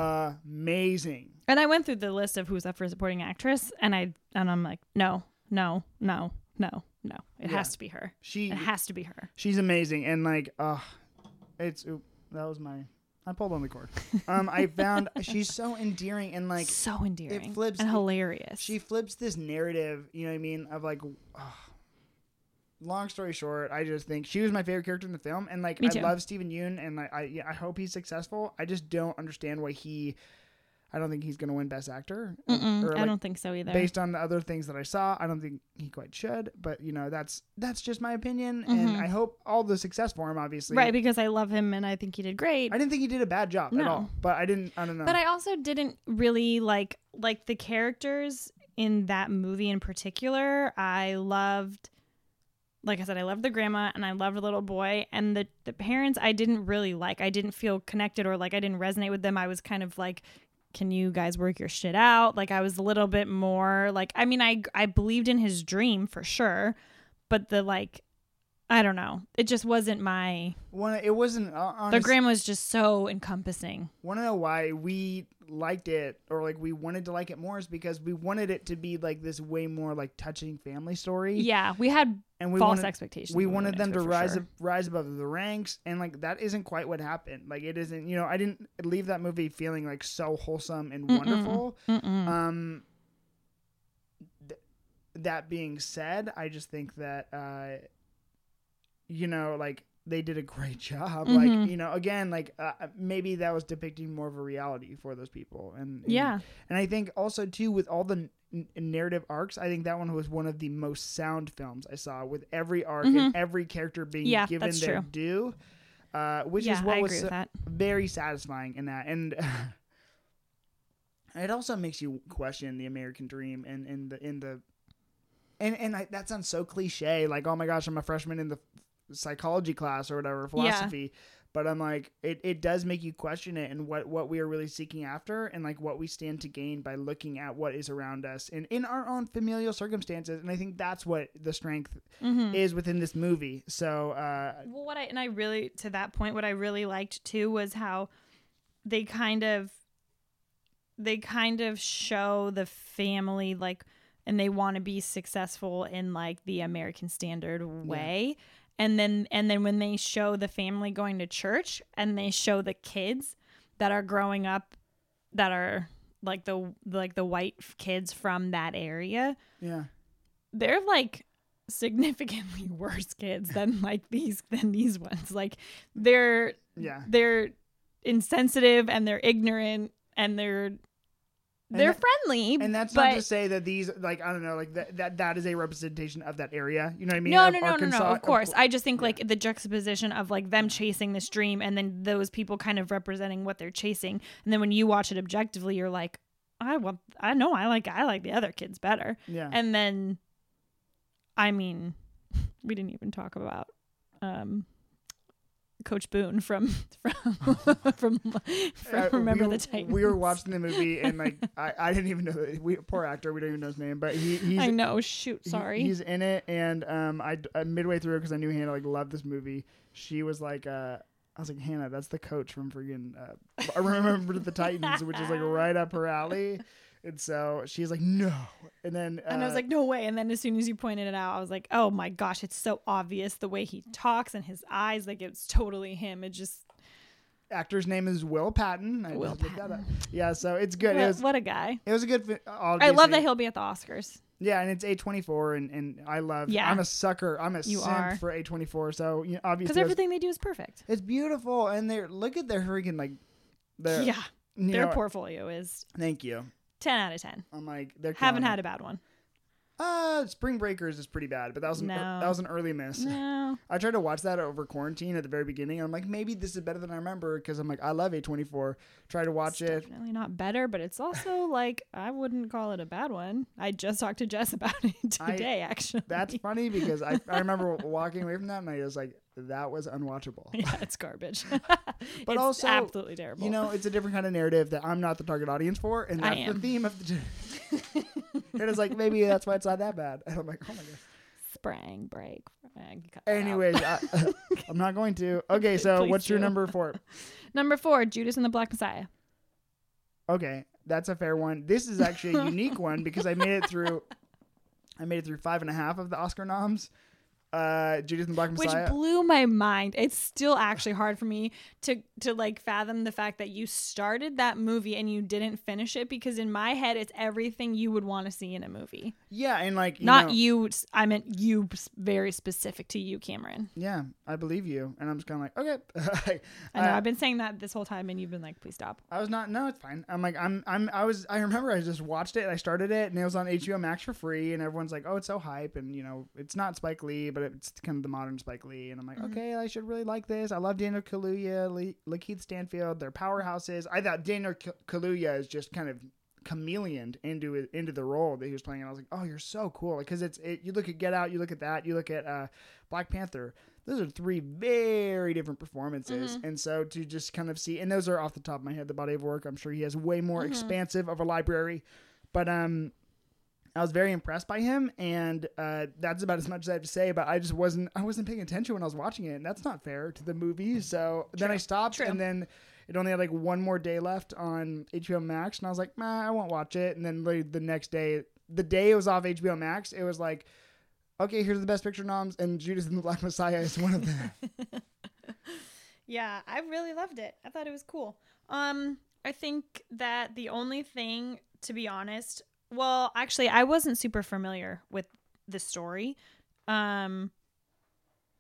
amazing. And I went through the list of who's up for supporting actress, and I and I'm like, no, no, no, no, no. It Yeah. has to be her. She It has to be her. she's amazing, and like, uh it's oop, that was my I pulled on the cord. Um, I found [laughs] she's so endearing and like so endearing It flips- and hilarious. she flips this narrative you know what i mean of like ugh. long story short i just think she was my favorite character in the film and like i love Steven Yeun and like i yeah, i hope he's successful i just don't understand why he i don't think he's gonna win best actor Mm-mm, I don't think so either. based on the other things that i saw i don't think he quite should but you know that's that's just my opinion and Mhm. i hope all the success for him obviously right, because I love him and I think he did great. i didn't think he did a bad job at No. all but i didn't i don't know But I also didn't really like like the characters in that movie in particular. I loved like I said, I loved the grandma and I loved the little boy and the the parents I didn't really like. I didn't feel connected or like I didn't resonate with them. I was kind of like can you guys work your shit out? Like I was a little bit more like I mean I I believed in his dream for sure, but the like I don't know. It just wasn't my One, it wasn't uh, the honest, grandma was just so encompassing. want to know why we liked it or like we wanted to like it more is because we wanted it to be like this way more like touching family story Yeah, we had and we false wanted expectations. we wanted them to rise sure. up, rise above the ranks and like that isn't quite what happened like it isn't you know i didn't leave that movie feeling like so wholesome and Mm-mm. wonderful Mm-mm. Um, th- that being said, I just think that uh, you know, like they did a great [laughs] job. Mhm. Like you know, again, like uh, maybe that was depicting more of a reality for those people, and, and yeah. and I think also too with all the n- narrative arcs, I think that one was one of the most sound films I saw with every arc and every character being Mm-hmm. Yeah, given their true. due. Uh, which yeah, is what I was so- very satisfying in that and [laughs] it also makes you question the american dream and in the in the and and I, that sounds so cliche like oh my gosh i'm a freshman in the psychology class or whatever Yeah. philosophy but i'm like it, it does make you question it and what what we are really seeking after and like what we stand to gain by looking at what is around us and in our own familial circumstances and i think that's what the strength Mm-hmm. is within this movie so uh Well, what I and I really to that point, what I really liked too was how they kind of they kind of show the family like and they want to be successful in like the American standard way. And then and then when they show the family going to church and they show the kids that are growing up that are like the like the white kids from that area, yeah. they're like significantly [laughs] worse kids than like these than these ones. Like they're yeah. they're insensitive and they're ignorant and they're they're that- friendly And that's but not to say that these, like, I don't know, like that, that that is a representation of that area. You know what I mean? no, Of no, no, no, no. Arkansas- Of course, cour- I just think yeah. like the juxtaposition of like them chasing this dream, and then those people kind of representing what they're chasing, and then when you watch it objectively, you're like, I want, I know, I like, I like the other kids better, yeah. and then, I mean, [laughs] we didn't even talk about, um, Coach Boone from [laughs] from from, [laughs] from Uh, Remember we, the Titans. We were watching the movie and like I, I didn't even know that we poor actor we don't even know his name but he [laughs] he's I know. Shoot, he- sorry. he's in it and um I uh, midway through because I knew Hannah like loved this movie she was like uh I was like Hannah that's the coach from friggin' uh, I remember the Titans which is like right up her alley and so she's like no and then uh, And I was like, no way. And then as soon as you pointed it out, I was like, oh my gosh, it's so obvious the way he talks and his eyes. Like it's totally him. It just, actor's name is Will Patton I Will just that up. Patton. yeah so it's good it what, was what a guy. it was a good fi- I love that he'll be at the Oscars. Yeah, and it's A twenty four, and and I love. Yeah. I'm a sucker. I'm a You simp are. for A twenty four. So you know, Because obviously, it's, everything they do is perfect. it's beautiful, and they're look at their freaking like, their yeah. Their know, portfolio is Thank you. 10 out of 10. I'm like they're Haven't had a bad one. Uh, Spring Breakers is pretty bad, but that was an, No. that was an early miss. No. [laughs] I tried to watch that over quarantine at the very beginning. And I'm like, maybe this is better than I remember because I'm like, I love A24. Try to watch it's it. Definitely not better, but it's also [laughs] like, I wouldn't call it a bad one. I just talked to Jess about it [laughs] I- today, actually. That's funny because I, I remember walking away from that and I was like, that was unwatchable. [laughs] yeah, it's garbage. [laughs] [laughs] But It's also, absolutely terrible. You know, it's a different kind of narrative that I'm not the target audience for, and that's the theme of the. and it's like maybe that's why it's not that bad. And I'm like, oh my god. Spring break. Anyways, I, I'm not going to. Okay, so Please what's your number four? Number four, Judas and the Black Messiah. Okay, that's a fair one. This is actually a unique one because I made it through. I made it through five and a half of the Oscar noms. Uh, Judas and the Black Which blew my mind. It's still actually hard for me to to like fathom the fact that you started that movie and you didn't finish it because in my head it's everything you would want to see in a movie. yeah, and like you Not know- you. I meant you. Very specific to you, Cameron. Yeah, I believe you, and I'm just kind of like, okay. [laughs] I know Uh, I've been saying that this whole time, and you've been like, "Please stop." I was not. No, it's fine. I'm like, I'm, I'm, I was. I remember I just watched it. I started it, and it was on HBO Max for free, and everyone's like, "Oh, it's so hype," and you know, it's not Spike Lee, but it's kind of the modern Spike Lee, and I'm like, okay, I should really like this. I love Daniel Kaluuya, Lee, Lakeith Stanfield. They're powerhouses. I thought Daniel K- Kaluuya is just kind of chameleoned into it, into the role that he was playing, and I was like, oh, you're so cool, because it's it, you look at Get Out, you look at that, you look at uh, Black Panther. Those are three very different performances, and so to just kind of see, and those are off the top of my head, the body of work. I'm sure he has way more expansive of a library, but um, I was very impressed by him, and uh, that's about as much as I have to say. But I just wasn't I wasn't paying attention when I was watching it, and that's not fair to the movie. So then I stopped, True. and then it only had like one more day left on HBO Max, and I was like, nah, I won't watch it. And then like, the next day, the day it was off HBO Max, it was like, okay, here's the best picture noms, and Judas and the Black Messiah is one of them. [laughs] Yeah, I really loved it. I thought it was cool. Um, I think that the only thing, to be honest, well, actually, I wasn't super familiar with the story, um,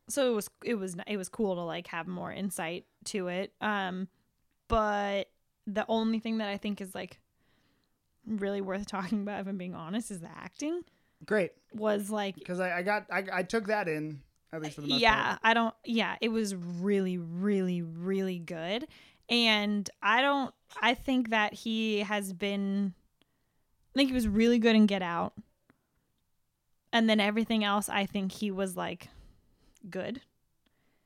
so it was it was it was cool to like have more insight to it. Um, but the only thing that I think is like really worth [laughs] talking about, if I'm being honest, is the acting. Great, Was like because I, I got I, I took that in at least for the most yeah part. i don't yeah it was really really really good and i don't i think that he has been i think he was really good in get out and then everything else i think he was like good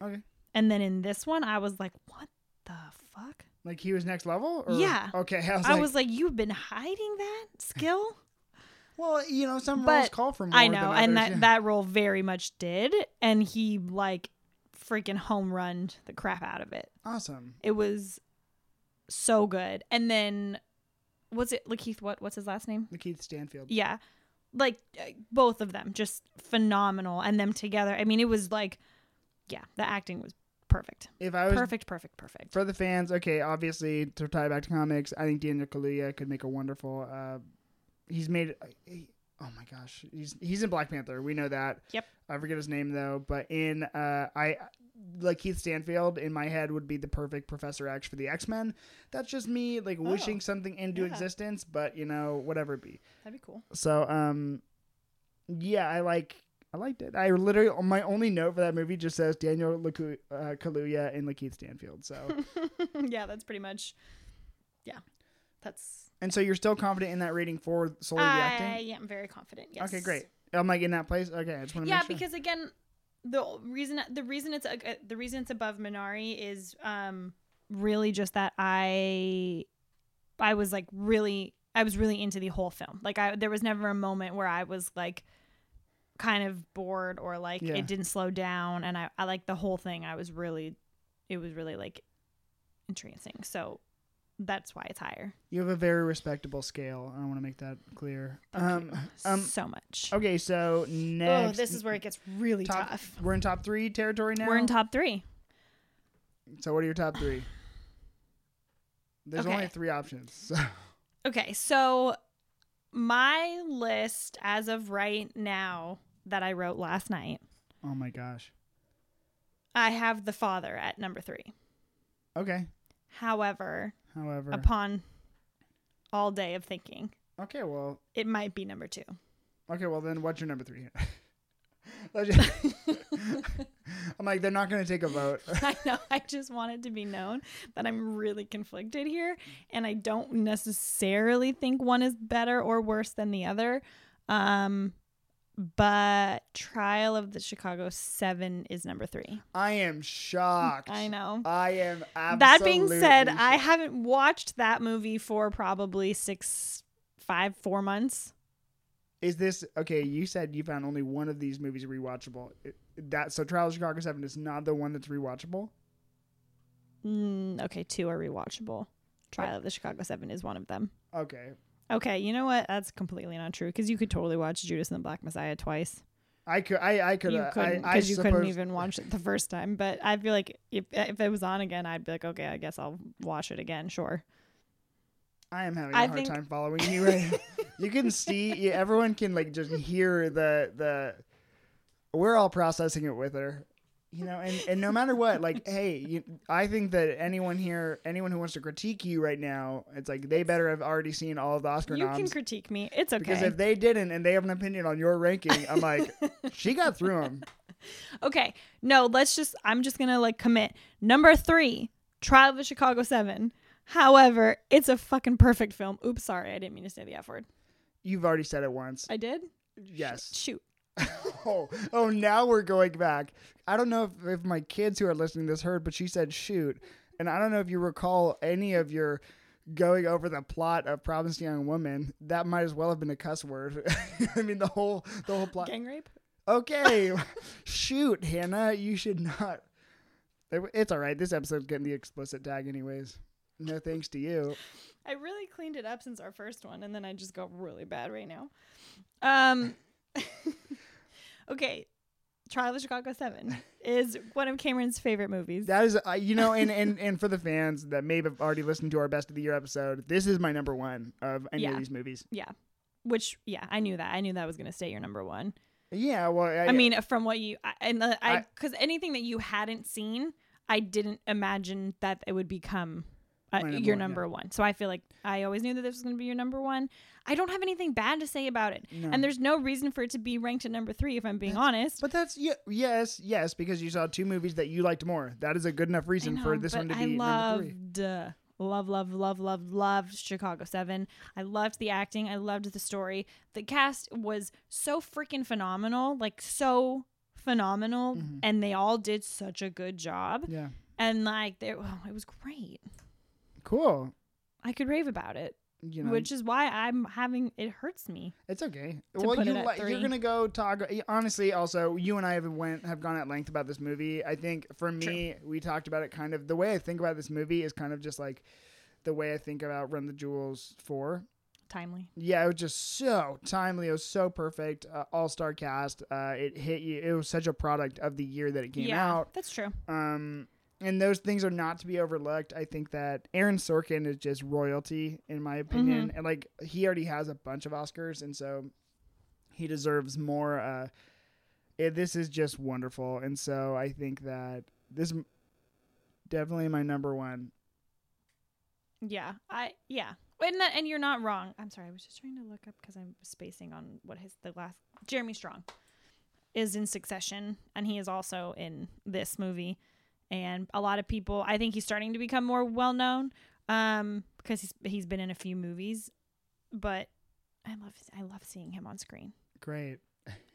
Okay, and then in this one i was like what the fuck like he was next level. Or? Yeah. Okay, [laughs] I was i like, was like you've been hiding that skill [laughs] well, you know, some But roles call for more. i know and that yeah. that role very much did and he like freaking home run the crap out of it awesome. It was so good. And then was it Lakeith what what's his last name? Lakeith Stanfield. Yeah. Like uh, both of them just phenomenal and them together. I mean, it was like yeah, the acting was perfect. If I was Perfect, perfect, perfect. for the fans, okay, obviously to tie back to comics, I think Daniel Kaluuya could make a wonderful. Uh, he's made. He, oh my gosh, he's he's in Black Panther. We know that. Yep. I forget his name though, but in uh, I Lakeith Stanfield in my head would be the perfect Professor X for the X Men. That's just me like wishing something into Yeah. existence, but you know whatever it be. That'd be cool. So um, yeah, I like. I liked it. I literally my only note for that movie just says Daniel Laku, uh, Kaluuya and Lakeith Stanfield. So [laughs] yeah, that's pretty much yeah. That's And so you're still confident in that rating for solely the I'm very confident. Yes. Okay, great. I'm like in that place. Okay, I just want to yeah sure. because again the reason the reason it's uh, the reason it's above minari is um really just that i i was like really i was really into the whole film. Like i there was never a moment where i was like kind of bored or like Yeah. it didn't slow down. And i i like the whole thing i was really it was really like entrancing. So that's why it's higher you have a very respectable scale. I want to make that clear. Thank um, you um, so much okay, so next. oh this is where it gets really top, tough We're in top three territory now. we're in top three So what are your top three? [sighs] There's Okay. only three options. So. Okay, so my list as of right now that I wrote last night, Oh my gosh. I have The Father at number three. Okay. However, However. upon all day of thinking, okay. Well. it might be number two. Okay. Well, then what's your number three? [laughs] [laughs] I'm like, they're not going to take a vote. [laughs] I know. I just want it to be known that I'm really conflicted here, and I don't necessarily think one is better or worse than the other. Um, but Trial of the Chicago Seven is number three. I am shocked. I know. I am absolutely that being said, I haven't watched that movie for probably six, five, four months. Is this okay? You said you found only one of these movies rewatchable. It- That so Trial of the Chicago Seven is not the one that's rewatchable. Mm, okay, two are rewatchable. Trial of the Chicago Seven is one of them. Okay, Okay, you know what? That's completely not true because you could totally watch Judas and the Black Messiah twice. I could. I I could. you couldn't I, I because you couldn't even watch it the first time. But I feel like if if it was on again, I'd be like, okay, I guess I'll watch it again. Sure. I am having a I hard think- time following you. Right? [laughs] you can see. Everyone can like just hear the the. We're all processing it with her, you know, and and no matter what, like, [laughs] hey, you, I think that anyone here, anyone who wants to critique you right now, it's like they better have already seen all of the Oscar You noms. can critique me. It's okay. Because if they didn't and they have an opinion on your ranking, I'm like, [laughs] she got through them. Okay. No, let's just I'm just gonna like commit. Number three, Trial of the Chicago Seven. However, it's a fucking perfect film. Oops, sorry, I didn't mean to say the F word. You've already said it once. I did? Yes. Shoot. [laughs] oh, oh, now we're going back. I don't know if, if my kids who are listening to this heard, but she said shoot. And I don't know if you recall any of your going over the plot of Promised Young Woman. That might as well have been a cuss word. [laughs] I mean, the whole the whole plot. Gang rape? Okay, [laughs] shoot, Hannah, you should not. It's all right. This episode's getting the explicit tag, anyways. No thanks to you. I really cleaned it up since our first one, and then I just go really bad right now. Um, okay, Trial of Chicago 7 [laughs] is one of Cameron's favorite movies. That is, uh, you know, and, and [laughs] and for the fans that may have already listened to our best of the year episode, this is my number one of any Yeah. of these movies. yeah. Which, yeah, I knew that. I knew that was going to stay your number one. Yeah, well, I, I mean, from what you, I, and the, I- because anything that you hadn't seen, I didn't imagine that it would become uh, number your one, yeah. number one. So I feel like I always knew that this was going to be your number one. I don't have anything bad to say about it. No. And there's no reason for it to be ranked at number three, if I'm being honest. but that's yeah, yes, yes, because you saw two movies that you liked more. That is a good enough reason for this one to I be number three. loved, uh, love, love, love, love, loved Chicago Seven. I loved the acting. I loved the story. The cast was so freaking phenomenal, like so phenomenal, Mhm. and they all did such a good job. Yeah, And like, they, oh, it was great. Cool. I could rave about it, You know, which is why I'm having it hurts me. It's okay. well, you li- you're gonna go talk. Honestly, also, you and I have went have gone at length about this movie. I think for me, we talked about it kind of the way I think about this movie is kind of just like the way I think about Run the Jewels four. Timely. Yeah, it was just so timely. It was so perfect. Uh, All star cast. Uh, it hit you. It was such a product of the year that it came yeah, out. that's true. Um, and those things are not to be overlooked. I think that Aaron Sorkin is just royalty, in my opinion. Mm-hmm. And like he already has a bunch of Oscars, and so he deserves more. Uh, it, this is just wonderful, and so I think that this definitely my number one. Yeah, I yeah, and that, and you're not wrong. I'm sorry, I was just trying to look up because I'm spacing on what his the last Jeremy Strong is in Succession, and he is also in this movie. And a lot of people, I think he's starting to become more well known, um, because he's he's been in a few movies. But I love I love seeing him on screen. Great.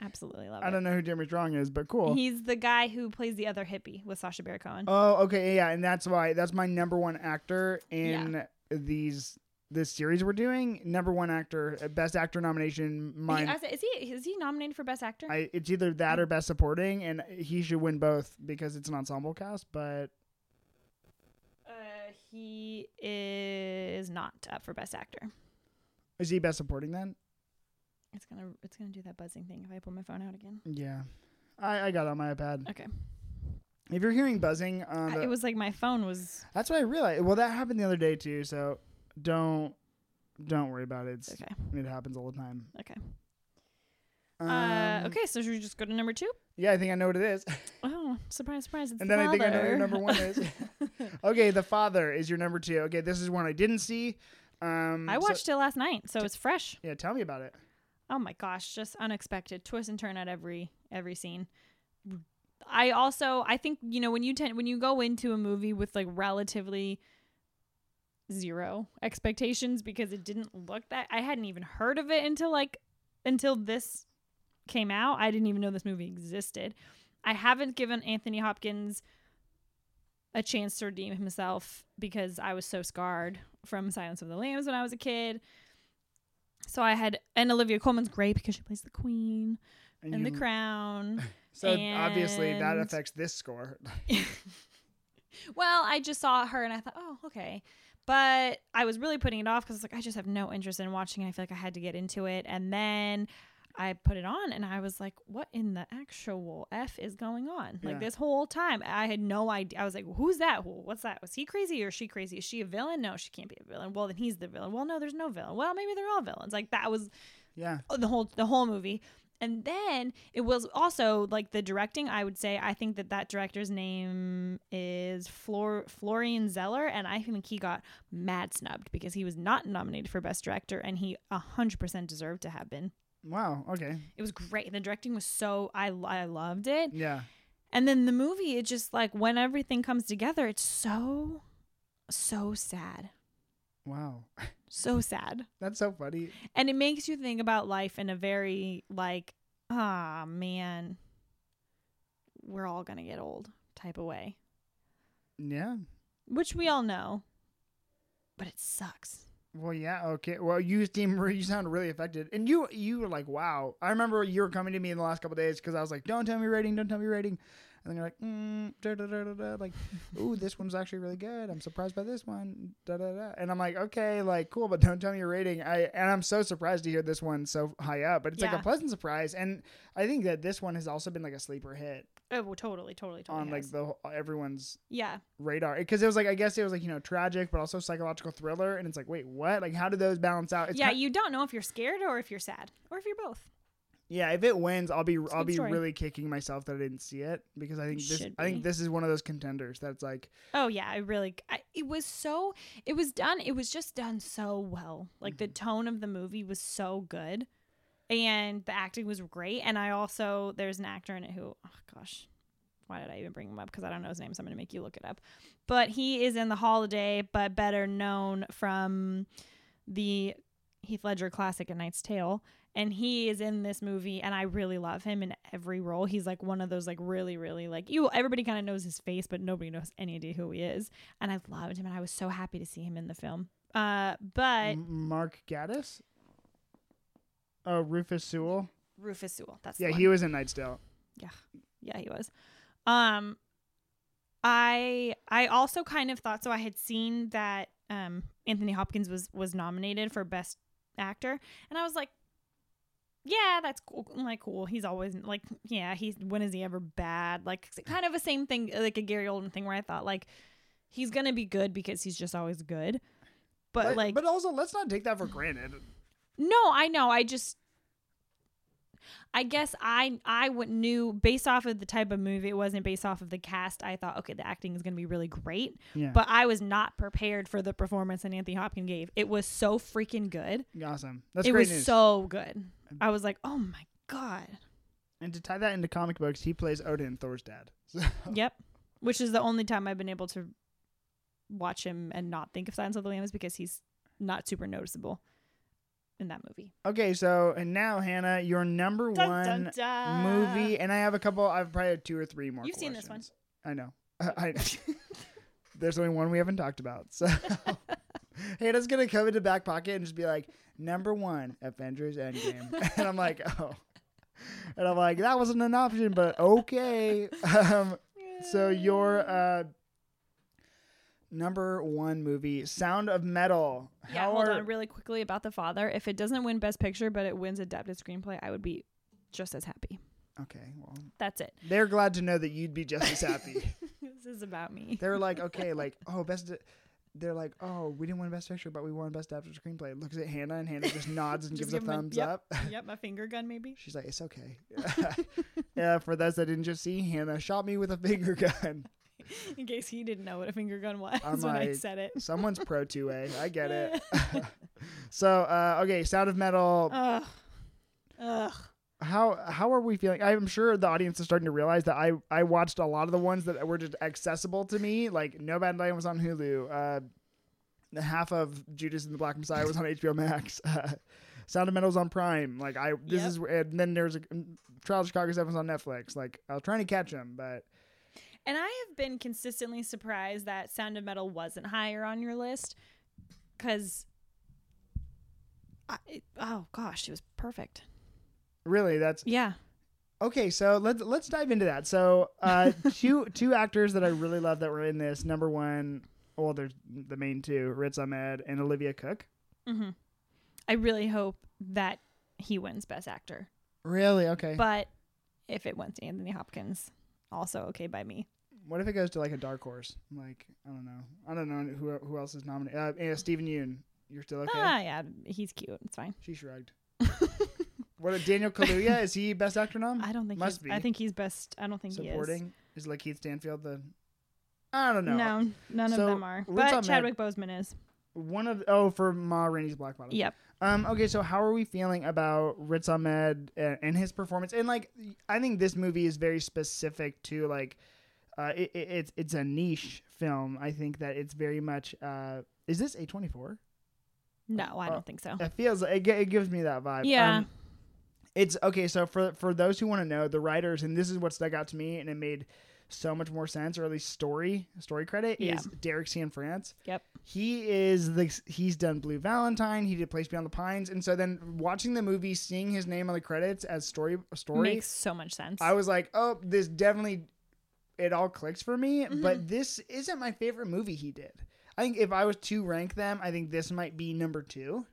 Absolutely love I it. I don't know who Jeremy Strong is, but cool. He's the guy who plays the other hippie with Sacha Baron Cohen. Oh, okay, yeah, and that's why that's my number one actor in these this series we're doing. Number one actor, uh, best actor nomination. Mine. Is he is he nominated for best actor? I, it's either that or best supporting, and he should win both because it's an ensemble cast. But Uh, he is not up for best actor. is he best supporting then? It's gonna it's gonna do that buzzing thing if I pull my phone out again. Yeah, I, I got it on my iPad. Okay, If you're hearing buzzing, I- the, it was like my phone was that's what I realized. Well, that happened the other day too. So don't don't worry about it. It's, okay. It happens all the time. Okay. Um, uh, okay, so should we just go to number two? Yeah, I think I know what it is, [laughs] Oh, surprise, surprise! It's and the then I think I know what your number one is. [laughs] okay, [laughs] the father is your number two. Okay, this is one I didn't see. Um, I so- watched it last night, so it's fresh. yeah, tell me about it. Oh my gosh, just unexpected twist and turn at every every scene. I also I think you know when you tend when you go into a movie with like relatively zero expectations because it didn't look that I hadn't even heard of it until like until this came out. I didn't even know this movie existed. I haven't given Anthony Hopkins a chance to redeem himself because I was so scarred from Silence of the Lambs when I was a kid. So I had, and Olivia Colman's great because she plays the queen And in The Crown. [laughs] So obviously that affects this score. [laughs] well, I just saw her and I thought, oh, okay. But I was really putting it off because like I just have no interest in watching it. I feel like I had to get into it, and then I put it on and I was like, what in the actual f is going on? Yeah. Like this whole time, I had no idea. I was like, who's that? What's that? Was he crazy or is she crazy? Is she a villain? No, she can't be a villain. Well, then he's the villain. Well, no, there's no villain. Well, maybe they're all villains. Like that was Yeah. the whole the whole movie and then it was also like the directing i would say i think that that director's name is Flor- florian zeller and i think he got mad snubbed because he was not nominated for best director and he 100% deserved to have been Wow. Okay. it was great the directing was so i, I loved it Yeah. and then the movie it just like when everything comes together it's so so sad Wow. [laughs] so sad That's so funny. and it makes you think about life in a very like ah man we're all gonna get old type of way Yeah. which we all know but it sucks Well, yeah. Okay. Well, you seem you sound really affected, and you you were like, wow. I remember you were coming to me in the last couple days because I was like, don't tell me rating, don't tell me rating, then you're like, mm, da, da, da, da, da, like, [laughs] ooh, this one's actually really good. I'm surprised by this one, da da da. And I'm like, okay, like cool, but don't tell me your rating. I and I'm so surprised to hear this one so high up, but it's like a pleasant surprise. And I think that this one has also been like a sleeper hit Oh, well, totally, totally, totally. on like the everyone's yeah, radar because it was like I guess it was like you know tragic but also psychological thriller and it's like wait what like how do those balance out? It's yeah. ki- you don't know if you're scared or if you're sad or if you're both. Yeah. If it wins, I'll be I'll be story. really kicking myself that I didn't see it because I think this I think this is one of those contenders that's like Oh yeah, I really. I, it was so. It was done. It was just done so well. Like Mm-hmm. the tone of the movie was so good, and the acting was great. And I also there's an actor in it who, oh gosh, why did I even bring him up? Because I don't know his name, so I'm gonna make you look it up. But he is in the Holiday, but better known from the Heath Ledger classic A Knight's Tale. And he is in this movie, and I really love him in every role. He's like one of those like really, really like you. Everybody kind of knows his face, but nobody knows any idea who he is. And I loved him, and I was so happy to see him in the film. Uh, but Mark Gatiss. uh Rufus Sewell. Rufus Sewell, that's Yeah, he was in Knight's Tale. yeah Yeah, he was um i i also kind of thought so i had seen that um anthony hopkins was was nominated for best actor and i was like yeah that's cool I'm like cool he's always like yeah he's when is he ever bad like kind of a same thing like a gary oldman thing where i thought like he's gonna be good because he's just always good but like but also let's not take that for granted. no, I know. I just I guess I I would knew based off of the type of movie it wasn't based off of the cast. I thought okay, the acting is going to be really great, Yeah, but I was not prepared for the performance that Anthony Hopkins gave. It was so freaking good. awesome. That's it was news. so good. I was like, "Oh my god." and to tie that into comic books, he plays Odin, Thor's dad. [laughs] So, Yep. Which is the only time I've been able to watch him and not think of Silence of the Lambs because he's not super noticeable in that movie. okay, so and now Hannah, your number Dun, one dun, dun. movie, and I have a couple. I've probably had two or three more. You've seen this one. I know. [laughs] I [laughs] There's only one we haven't talked about. So [laughs] Hannah's gonna come into back pocket and just be like, number one, Avengers Endgame, and I'm like, oh, and I'm like, that wasn't an option, but okay. Um, so your uh, number one movie, Sound of Metal. Yeah, How hold are- on really quickly about the father. If it doesn't win Best Picture, but it wins Adapted Screenplay, I would be just as happy. Okay, well, That's it. they're glad to know that you'd be just as happy. [laughs] this is about me. They're like, [laughs] okay, like, oh, best. They're like, oh, we didn't win best picture, but we won best adapted screenplay. Looks at Hannah, and Hannah just [laughs] nods and Just gives a give 'em a- thumbs yep. up. yep, my finger gun maybe. She's like, it's okay. yeah, for those that didn't just see, Hannah shot me with a finger gun. In case he didn't know what a finger gun was I'm when I like- said it. Someone's pro 2A. I get it. [laughs] [laughs] so, uh, okay, Sound of Metal. Ugh. Ugh. How how are we feeling? I'm sure the audience is starting to realize that I I watched a lot of the ones that were just accessible to me. Like Nomadland was on Hulu. Uh, the half of Judas and the Black Messiah was on [laughs] HBO Max. Uh, Sound of Metal was on Prime. Like I this Yep. is and then there's a Trial of Chicago Seven on Netflix. Like I was trying to catch them, but And I have been consistently surprised that Sound of Metal wasn't higher on your list because, oh gosh, it was perfect. really that's Yeah. Okay, so let's let's dive into that. So, uh, [laughs] two two actors that I really love that were in this. Number one, well, there's the main two, Riz Ahmed and Olivia Cooke. hmm I really hope that he wins Best Actor. Really? Okay. But if it went to Anthony Hopkins, also okay by me. What if it goes to like a dark horse? Like I don't know. I don't know who who else is nominated. Uh, yeah, Steven Yeun. You're still okay? Ah, yeah, he's cute. It's fine. She shrugged. [laughs] what? Daniel Kaluuya is he best actor nom? I don't think Must he's, I think he's best. I don't think Supporting is. Lakeith Stanfield the. I don't know. No, none So, of them are. But Chadwick Boseman is. One of oh for Ma Rainey's Black Bottom. Yep. Um. Okay. So how are we feeling about Riz Ahmed and, and his performance? And like, I think this movie is very specific to like, uh, it, it, it's it's a niche film. I think that it's very much. Uh, is this a twenty four? No, I Oh, don't think so. It feels it, it gives me that vibe. Yeah. Um, it's okay. So for for those who want to know, the writers and this is what stuck out to me, and it made so much more sense, or at least story story credit Yeah. is Derek Cianfrance. Yep. He is the he's done Blue Valentine. He did Place Beyond the Pines, and so then watching the movie, seeing his name on the credits as story story, Makes so much sense. I was like, oh, this definitely it all clicks for me. Mm-hmm. But this isn't my favorite movie he did. I think if I was to rank them, I think this might be number two.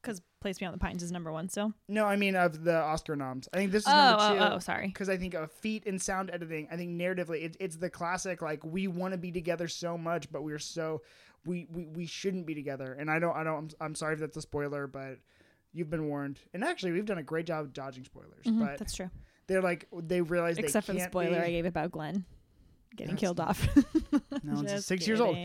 Because Place Beyond the Pines is number one still. No, I mean of the Oscar noms. I think this is Oh, number oh, two. oh, sorry. Because I think of feat in sound editing, I think narratively, it, it's the classic like we want to be together so much, but we're so we, we we shouldn't be together. And I don't I don't I'm, I'm sorry if that's a spoiler, but you've been warned. And actually, we've done a great job of dodging spoilers. Mhm, But that's true. They're like they realize Except they for the spoiler I gave about Glenn getting That's- killed off. No, [laughs] it's six years old.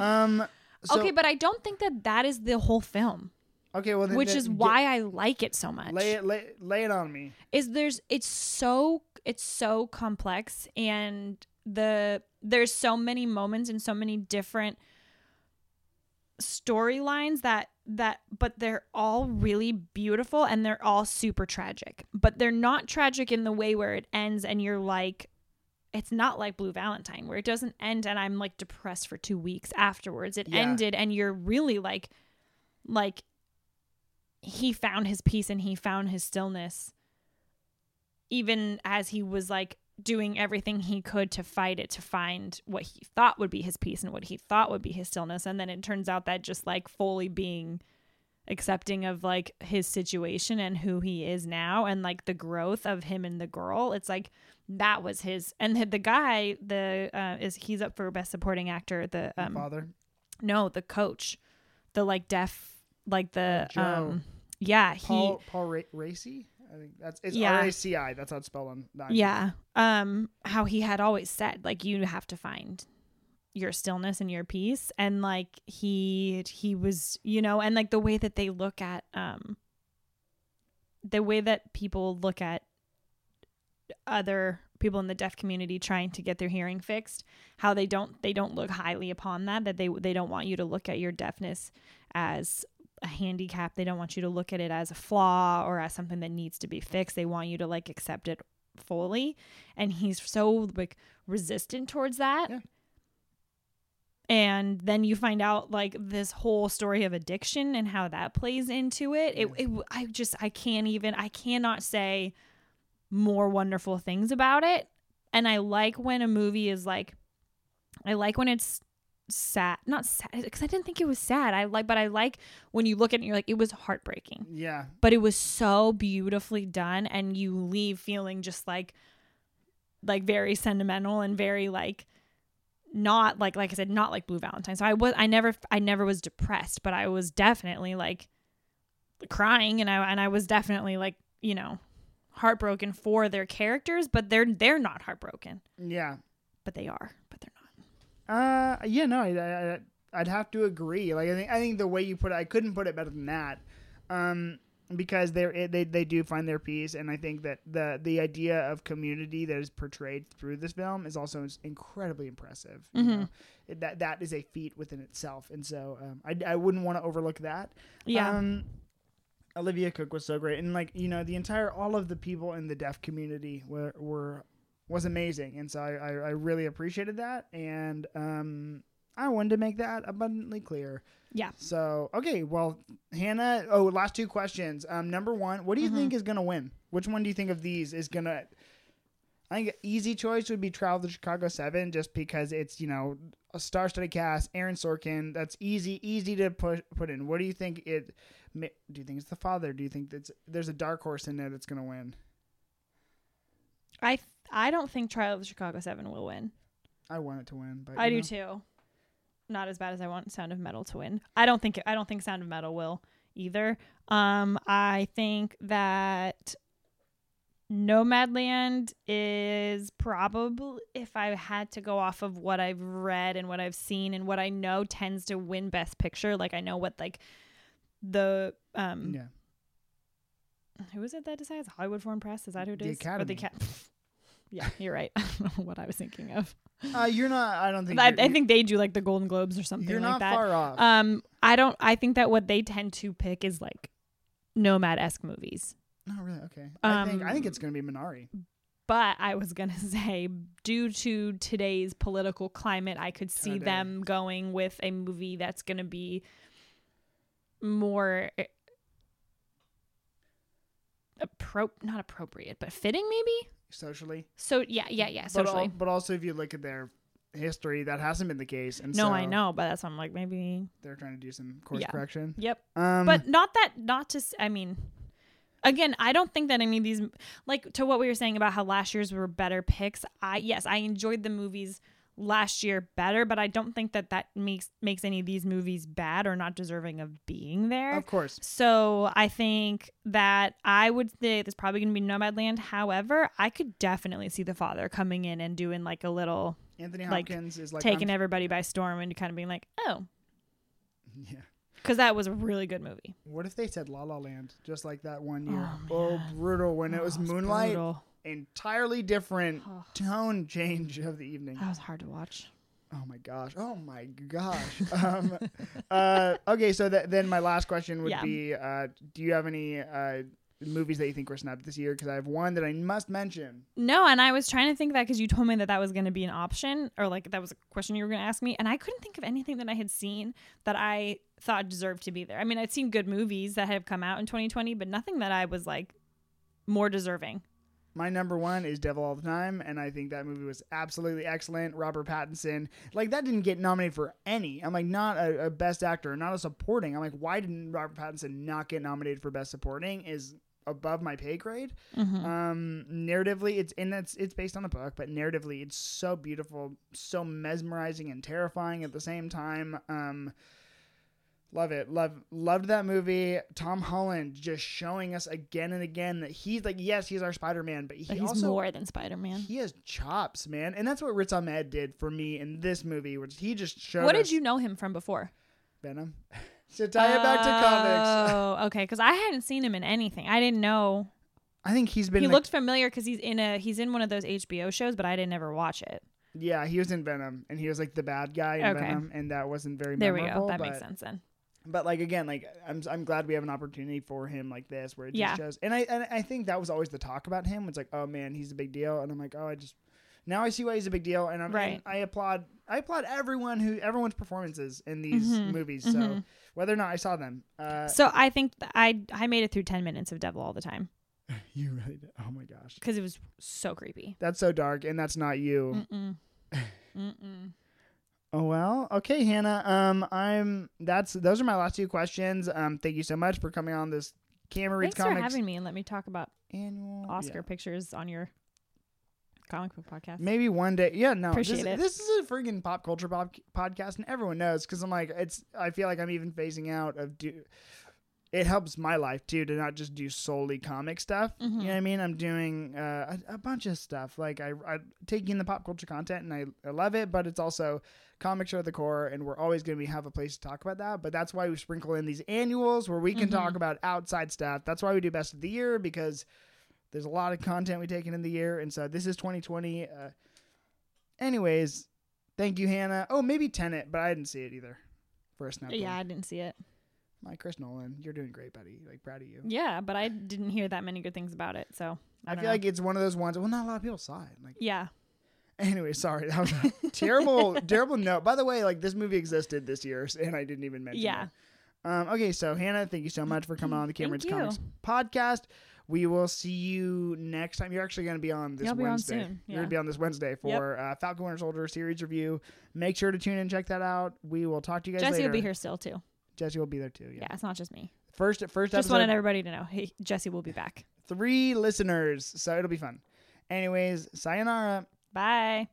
Um. So, okay, but I don't think that that is the whole film, okay. Well, then, which then is get- why I like it so much. lay it lay, lay it on me. is there's it's so it's so complex and the there's so many moments and so many different storylines that that but they're all really beautiful and they're all super tragic but they're not tragic in the way where it ends and you're like it's not like blue valentine where it doesn't end and i'm like depressed for two weeks afterwards it Yeah. ended and you're really like like he found his peace and he found his stillness even as he was like doing everything he could to fight it to find what he thought would be his peace and what he thought would be his stillness and then it turns out that just like fully being accepting of like his situation and who he is now and like the growth of him and the girl it's like that was his and the, the guy the uh is he's up for best supporting actor the um father. no the coach the like deaf like the Oh, Joe. um yeah he Paul Paul Ra- Raci. I think that's it's Yeah. R A C I. That's how it's spelled on. yeah um how he had always said like you have to find your stillness and your peace and like he he was you know and like the way that they look at um the way that people look at other people in the deaf community trying to get their hearing fixed how they don't they don't look highly upon that that they they don't want you to look at your deafness as a handicap they don't want you to look at it as a flaw or as something that needs to be fixed they want you to like accept it fully and he's so like resistant towards that Yeah. and then you find out like this whole story of addiction and how that plays into it. It, it I just I can't even I cannot say more wonderful things about it. And I like when a movie is like I like when it's sad, not sad because I didn't think it was sad. I like but I like when you look at it and you're like it was heartbreaking Yeah. but it was so beautifully done and you leave feeling just like like very sentimental and very like not like like I said not like Blue Valentine. So I was I never I never was depressed, but I was definitely like crying and I and I was definitely like, you know, heartbroken for their characters, but they're they're not heartbroken, Yeah. but they are, but they're not. Uh, yeah, no, I, I, I'd have to agree. Like, I think, I think the way you put it, I couldn't put it better than that. Um, because they're they they do find their peace, and I think that the the idea of community that is portrayed through this film is also incredibly impressive. You Mhm. know? It- that that is a feat within itself, and so um, I I wouldn't want to overlook that. Yeah. Um, Olivia Cooke was so great, and like you know, the entire all of the people in the deaf community were were was amazing, and so I I, I really appreciated that, and um, I wanted to make that abundantly clear. Yeah. So okay, well, Hannah. Oh, last two questions. Um, number one, what do you Mhm. think is gonna win? Which one do you think of these is gonna? I think an easy choice would be Trial of the Chicago Seven, just because it's you know a star-studded cast, Aaron Sorkin. That's easy, easy to put put in. What do you think it? Do you think it's the father? Do you think that's there's a dark horse in there that's gonna win? I I don't think Trial of the Chicago 7 will win. I want it to win, but I do know. too. Not as bad as I want Sound of Metal to win. I don't think I don't think Sound of Metal will either. Um, I think that Nomadland is probably if I had to go off of what I've read and what I've seen and what I know tends to win Best Picture. Like I know what like the um Yeah, who is it that decides Hollywood Foreign Press is that who it The is? Or the Academy. [laughs] Yeah, you're right. [laughs] I don't know what I was thinking of. uh, you're not. I don't think. I, I think they do like the Golden Globes or something you're like not that. far off. Um, I don't. I think that what they tend to pick is like nomad esque movies. no, really. Okay. I think. I think um, it's gonna be Minari. But I was gonna [laughs] say, due to today's political climate, I could see Today. them going with a movie that's gonna be more eh, appro not appropriate, but fitting maybe. Socially. So yeah, yeah, yeah. But, al- Socially. but also if you look at their history, that hasn't been the case. And no, so I know, but that's why I'm like maybe. they're trying to do some course Yeah. correction. Yep. Um, but not that not to I mean again i don't think that any of these like to what we were saying about how last year's were better picks i yes i enjoyed the movies last year better but i don't think that that makes makes any of these movies bad or not deserving of being there of course, so i think that i would say there's probably going to be nomadland however i could definitely see the father coming in and doing like a little Anthony like, Hopkins is like taking I'm- everybody by storm and kind of being like oh [laughs] Yeah. because that was a really good movie What if they said La La Land just like that one year? Oh, Oh, brutal! When it Oh, was Moonlight, brutal. Entirely different Oh. tone change of the evening. That was hard to watch. Oh my gosh! Oh my gosh! [laughs] um, uh, okay, so th- then my last question would Yeah. be: uh, Do you have any uh, movies that you think were snubbed this year? Because I have one that I must mention. No, and I was trying to think that because you told me that that was going to be an option or like that was a question you were going to ask me, and I couldn't think of anything that I had seen that I thought deserved to be there. I mean, I'd seen good movies that have come out in 2020, but nothing that I was like more deserving. My number one is Devil All the Time, and I think that movie was absolutely excellent. Robert Pattinson, like that didn't get nominated for any. I'm like not a, a best actor, not a supporting. I'm like, why didn't Robert Pattinson not get nominated for best supporting? Is above my pay grade. Um, narratively, it's and it's it's based on a book, but narratively, it's so beautiful, so mesmerizing and terrifying at the same time. Um, love it, love loved that movie. Tom Holland just showing us again and again that he's like, yes, he's our Spider Man, but he But he's also more than Spider Man. he has chops, man, and that's what Riz Ahmed did for me in this movie, which he just showed. What did you know him from before? Venom? [laughs] to tie it back to comics, Oh, okay. Because I hadn't seen him in anything. I didn't know I think he's been. he like- looked familiar because he's in a he's in one of those HBO shows, but I didn't ever watch it. Yeah, he was in Venom, and he was like the bad guy in Okay. Venom, and that wasn't very much. There we go. That makes sense then. But like again, like I'm I'm glad we have an opportunity for him like this, where it just Yeah. shows. And I and I think that was always the talk about him. It's like, oh man, he's a big deal, and I'm like, oh, I just now I see why he's a big deal, and I'm Right. and I applaud I applaud everyone who everyone's performances in these Mhm. movies. So Mhm. whether or not I saw them, uh, So I think th- I I made it through ten minutes of Devil all the time [laughs] you really did. Oh my gosh, because it was so creepy. that's so dark, and that's not you. Mm-mm. [laughs] Mm-mm. Oh well, okay, Hannah. Um, I'm that's those are my last two questions. Um, thank you so much for coming on this Camera Reads Thanks for having me and let me talk about annual Oscar yeah. pictures on your comic book podcast. Maybe one day. Yeah, no. Appreciate this, it. this is a freaking pop culture pop podcast, and everyone knows because I'm like, it's. I feel like I'm even phasing out of do. It helps my life too to not just do solely comic stuff. You know what I mean? I'm doing uh, a, a bunch of stuff. Like I, I taking the pop culture content, and I, I love it. But it's also comics are at the core, and we're always going to have a place to talk about that. But that's why we sprinkle in these annuals where we can talk Mhm. about outside stuff. That's why we do best of the year because there's a lot of content we take in in the year, and so this is 2020. Uh, anyways, thank you, Hannah. Oh, maybe Tenet, but I didn't see it either. For a snap. yeah, I didn't see it. my Chris Nolan, you're doing great, buddy. Like proud of you. Yeah, but I didn't hear that many good things about it. So I, I, feel know. like it's one of those ones. Well, not a lot of people saw it. Like, yeah. Anyway, sorry, that was a [laughs] terrible, terrible note. By the way, like this movie existed this year, and I didn't even mention Yeah. it. Um, okay, so Hannah, thank you so much for coming on the Cameron's. Comics podcast. We will see you next time. You're actually going to be on this You'll be on Wednesday. soon, You're going to be on this Wednesday for uh, Falcon Winter Soldier series review. Make sure to tune in and check that out. We will talk to you guys Jesse later. will be here still too. Jesse will be there too. Yeah, Yeah. it's not just me. First, first Just episode, wanted everybody to know. Hey, Jesse will be back. three listeners, so it'll be fun. Anyways, sayonara. Bye.